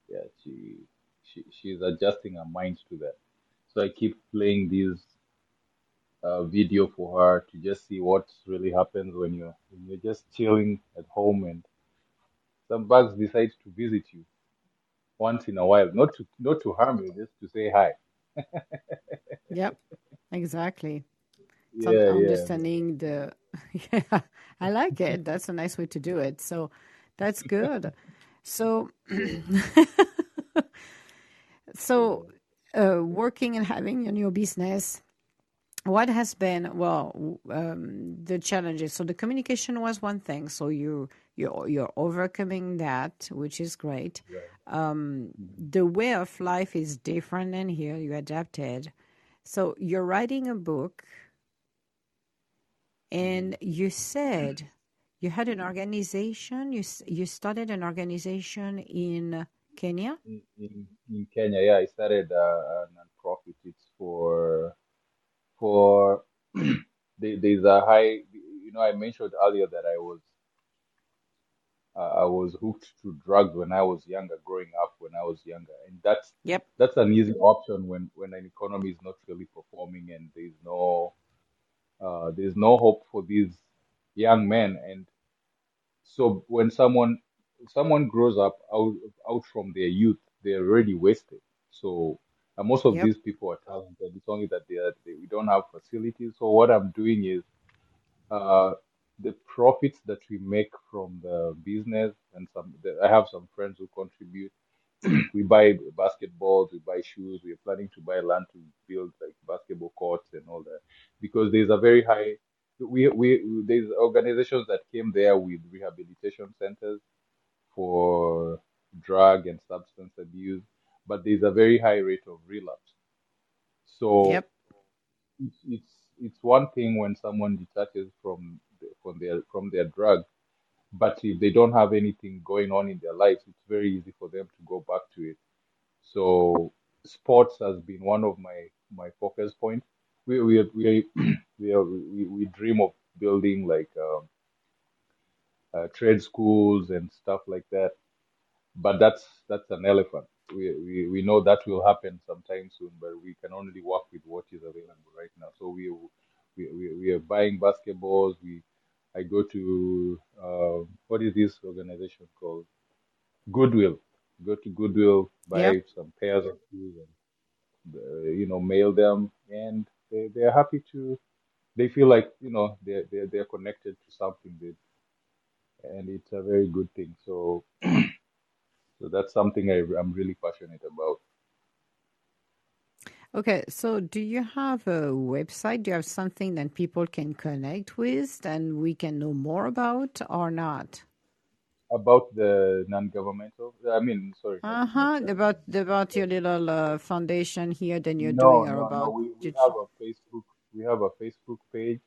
yeah. She she she's adjusting her mind to that. So I keep playing these uh, video for her to just see what really happens when you're when you're just chilling at home and some bugs decide to visit you once in a while, not to not to harm you, just to say hi. [laughs] Yep. Exactly. It's yeah. understanding the. [laughs] Yeah, I like it. That's a nice way to do it. So that's good. So, [laughs] so uh, working and having your new business, what has been well um, the challenges? So the communication was one thing. So you you're you're overcoming that, which is great. Right. Um, the way of life is different in here. You adapted. So you're writing a book, and you said you had an organization. You you started an organization in Kenya. In, in in Kenya, yeah, I started uh, a non-profit. It's for for [clears throat] there- there's a high you know I mentioned earlier that I was uh, I was hooked to drugs when I was younger growing up when I was younger. And that's Yep. that's an easy option when when an economy is not really performing and there's no uh, there's no hope for these young men. And so when someone someone grows up out out from their youth they're already wasted. So uh, most of Yep. these people are talented. It's only that they, are, they we don't have facilities. So what I'm doing is uh, the profits that we make from the business and some the, I have some friends who contribute. [clears throat] we buy basketballs, we buy shoes, we are planning to buy land to build like basketball courts and all that. Because there's a very high we we there's organizations that came there with rehabilitation centers for drug and substance abuse, but there's a very high rate of relapse. So Yep. it's it's it's one thing when someone detaches from from their from their drug, but if they don't have anything going on in their lives, it's very easy for them to go back to it. So sports has been one of my my focus points. We we we [clears throat] we, are, we, we dream of building like um, uh, trade schools and stuff like that, but that's that's an elephant. We, we we know that will happen sometime soon, but we can only work with what is available right now. So we we we, we are buying basketballs. We I go to uh, what is this organization called? Goodwill. Go to Goodwill, Yep. buy some pairs of shoes, and uh, you know, mail them, and they they are happy to. They feel like you know they they they're connected to something, that, and it's a very good thing. So [clears throat] so that's something I I'm really passionate about. Okay, so do you have a website? Do you have something that people can connect with and we can know more about or not? About the non-governmental, I mean, sorry, Uh-huh. uh, About about your little uh, foundation here that you're no doing or no no. about We we have a Facebook we have a Facebook page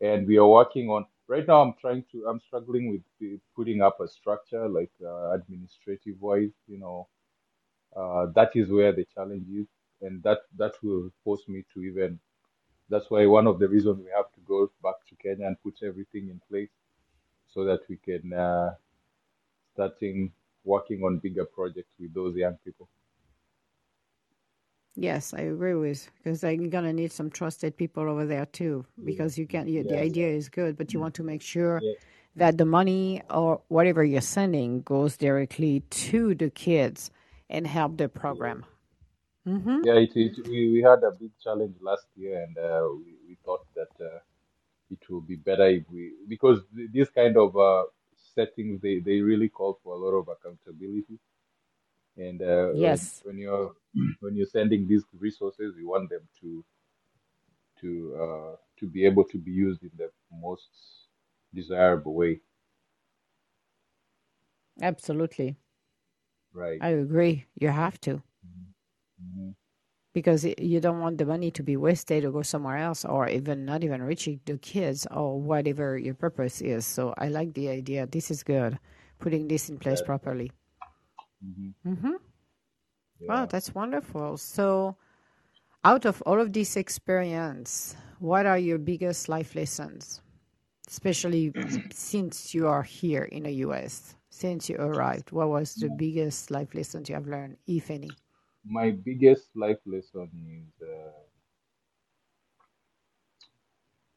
and we are working on right now i'm trying to i'm struggling with putting up a structure like uh, administrative wise you know. Uh, that is where the challenge is and that that will force me to even that's why one of the reasons we have to go back to kenya and put everything in place so that we can uh, starting working on bigger projects with those young people Yes, I agree with because I'm gonna need some trusted people over there too. Because you can, you, the idea is good, but you want to make sure yeah that the money or whatever you're sending goes directly to the kids and help the program. Mm-hmm. yeah it, it we, we had a big challenge last year and uh, we, we thought that uh, it will be better if we because th- this kind of uh, settings they, they really call for a lot of accountability and uh, Yes, when you're when you're sending these resources you want them to to uh, to be able to be used in the most desirable way absolutely. right I agree. You have to hmm because you don't want the money to be wasted or go somewhere else or even not even reaching the kids or whatever your purpose is. So I like the idea. This is good. Putting this in place yeah properly. Hmm Mm-hmm. Wow, that's wonderful. So out of all of this experience, what are your biggest life lessons? especially [clears throat] since you are here in the US, since you arrived? What was the biggest life lessons you have learned, if any? my biggest life lesson is uh,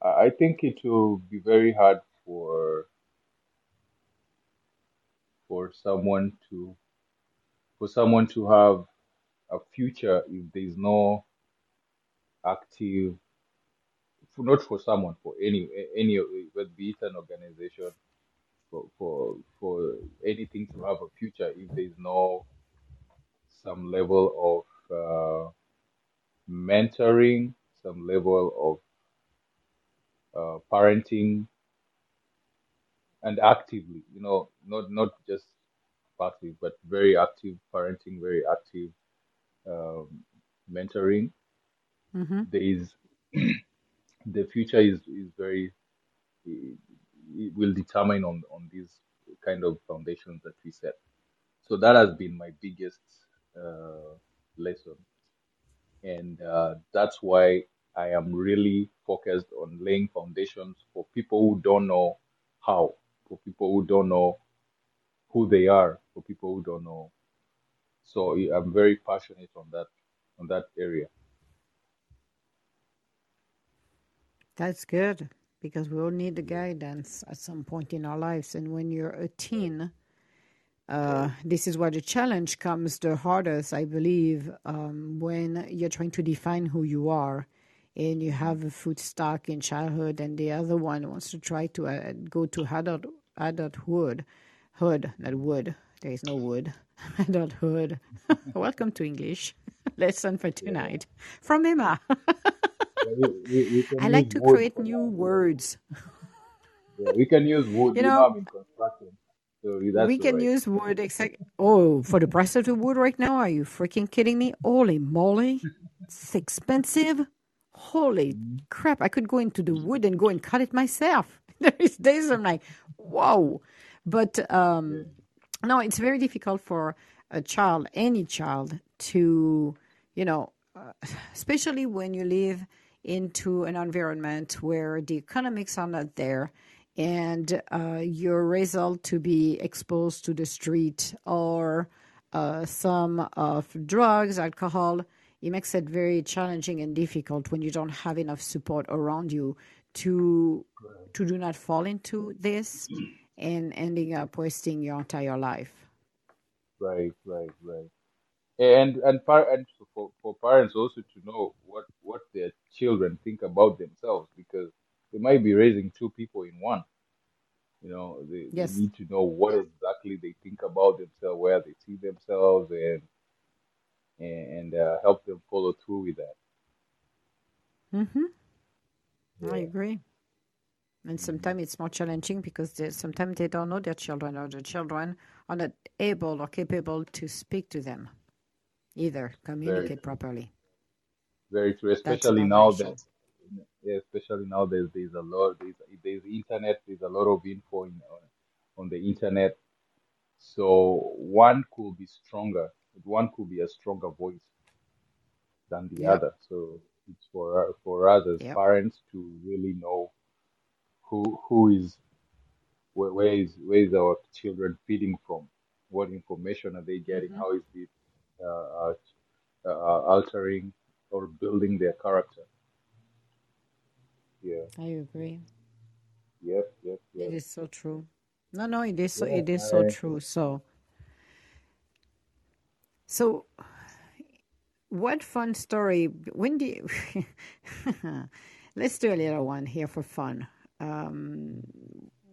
I I think it will be very hard for for someone to for someone to have a future if there's no active for, not for someone for any any but be it an organization for for for anything to have a future if there's no some level of uh, mentoring some level of uh, parenting and actively you know not not just passive but very active parenting very active um, mentoring. Mm-hmm. there is [clears throat] the future is is very it, it will determine on on these kind of foundations that we set. So that has been my biggest uh, lesson. And uh, that's why i am really focused on laying foundations for people who don't know how for people who don't know who they are for people who don't know so i'm very passionate on that on that area That's good because we all need the guidance at some point in our lives. And when you're a teen, uh, this is where the challenge comes the hardest, I believe, um, when you're trying to define who you are and you have a food stock in childhood, and the other one wants to try to uh, go to adult adulthood, hood, not wood. There is no wood. [laughs] Adulthood. [laughs] Welcome to English [laughs] lesson for tonight from Emma. we, we, we I like to create new words. Yeah, we can use wood. You know, know, in construction, so that's we can right. use wood. Exact. Oh, for the price of the wood right now? Are you freaking kidding me? Holy moly! It's expensive. Holy crap! I could go into the wood and go and cut it myself. There is days I'm like, whoa. But um, no, it's very difficult for a child, any child, to, you know, uh, especially when you live into an environment where the economics are not there and uh, you're raised to be exposed to the street or uh, some of drugs, alcohol. It makes it very challenging and difficult when you don't have enough support around you to to do not fall into this and ending up wasting your entire life. Right, right, right. And and par- and for for parents also to know what what their children think about themselves because they might be raising two people in one. You know, they, they need to know what exactly they think about themselves, where they see themselves, and and uh, help them follow through with that. Mm-hmm. I agree. And sometimes it's more challenging because they, sometimes they don't know their children or the children are not able or capable to speak to them either, communicate true. properly. Very true. Especially now that yeah, especially now there's there's a lot there's there's internet there's a lot of info in, on, on the internet so one could be stronger one could be a stronger voice than the Yep. other so it's for for us as Yep. parents to really know who who is where, where is where is our children feeding from what information are they getting hmm how is it uh, uh, uh, altering or building their character yeah I agree. yep yep It yep is so true. No, no, it is so, yeah it is so true. So, so what fun story? When do you, [laughs] let's do a little one here for fun. Um,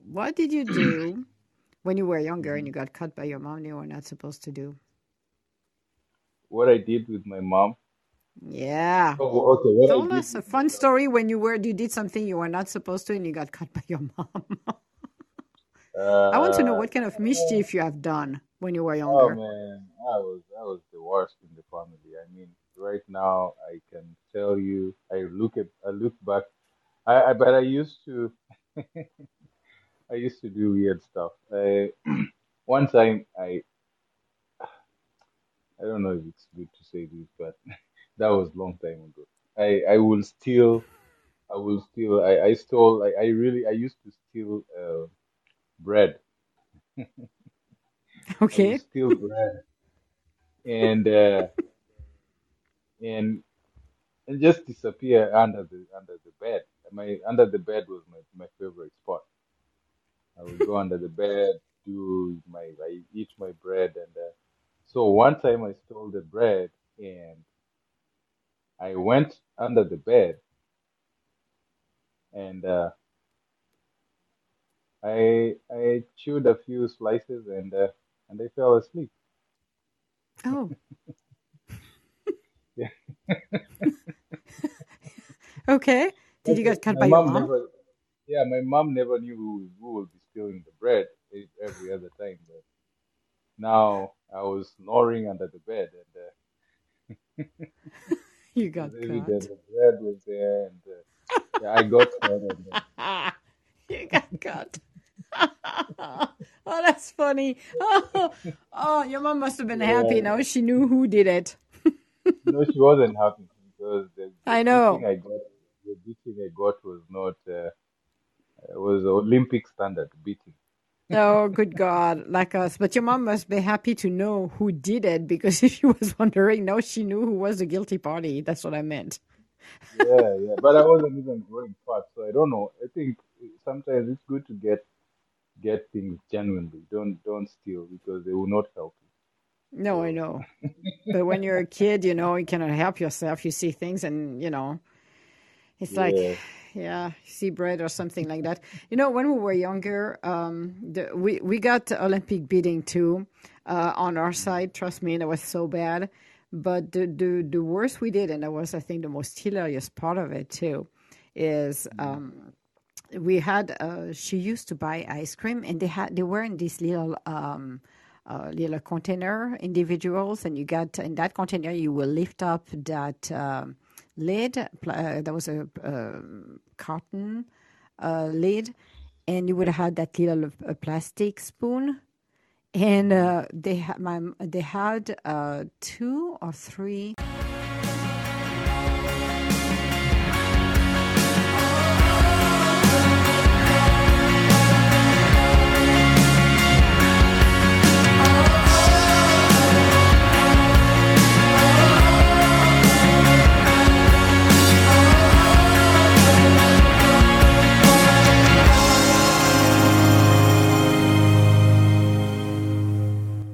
what did you do [clears throat] when you were younger and you got caught by your mom and you were not supposed to do? what I did with my mom Yeah. oh okay what Tell us a fun story when you were you did something you were not supposed to and you got caught by your mom. [laughs] I want to know uh what kind of mischief you have done when you were younger. oh younger. man I was I was the worst in the family I mean right now I can tell you I look at I look back I, I but I used to [laughs] I used to do weird stuff I [clears throat] one time I I don't know if it's good to say this but [laughs] that was long time ago I I will steal I will steal I, I stole I, I really I used to steal uh, bread [laughs] Okay. steal bread and uh, and and just disappear under the under the bed. My under the bed was my, my favorite spot. I would go under the bed, do my I eat my bread, and uh, so one time I stole the bread and I went under the bed and uh, I I chewed a few slices and uh, and I fell asleep. Oh, [laughs] Yeah. [laughs] okay. Did you get cut my by your mom mom? never, yeah, my mom never knew who, who would be stealing the bread every other time. But now I was snoring under the bed, and uh, [laughs] You got [laughs] caught. the bread was there, and uh, yeah, I got caught. Uh, [laughs] you got caught. oh, that's funny. Oh, oh, your mom must have been happy yeah, now. She knew who did it. no, she wasn't happy because the, the I know. I got, the beating I got was not, uh, it was Olympic standard beating. Oh, good God, like us. But your mom must be happy to know who did it because [laughs] if she was wondering, now she knew who was the guilty party. That's what I meant. Yeah, yeah, but I wasn't even growing fast, so I don't know. I think sometimes it's good to get get things genuinely. Don't don't steal because they will not help you. No, I know. [laughs] But when you're a kid, you know, you cannot help yourself. You see things and, you know, It's Yeah. like, yeah, see bread or something like that. You know, when we were younger, um, the, we we got Olympic beating too uh, on our side. Trust me, that was so bad. But the, the the worst we did, and that was, I think, the most hilarious part of it too, is um, we had. Uh, she used to buy ice cream, and they had they were in this little. Um, uh, little container individuals and you got in that container you will lift up that um, lid pl- uh, that was a uh, carton uh, lid and you would have had that little uh, plastic spoon. And uh, they had my they had uh, two or three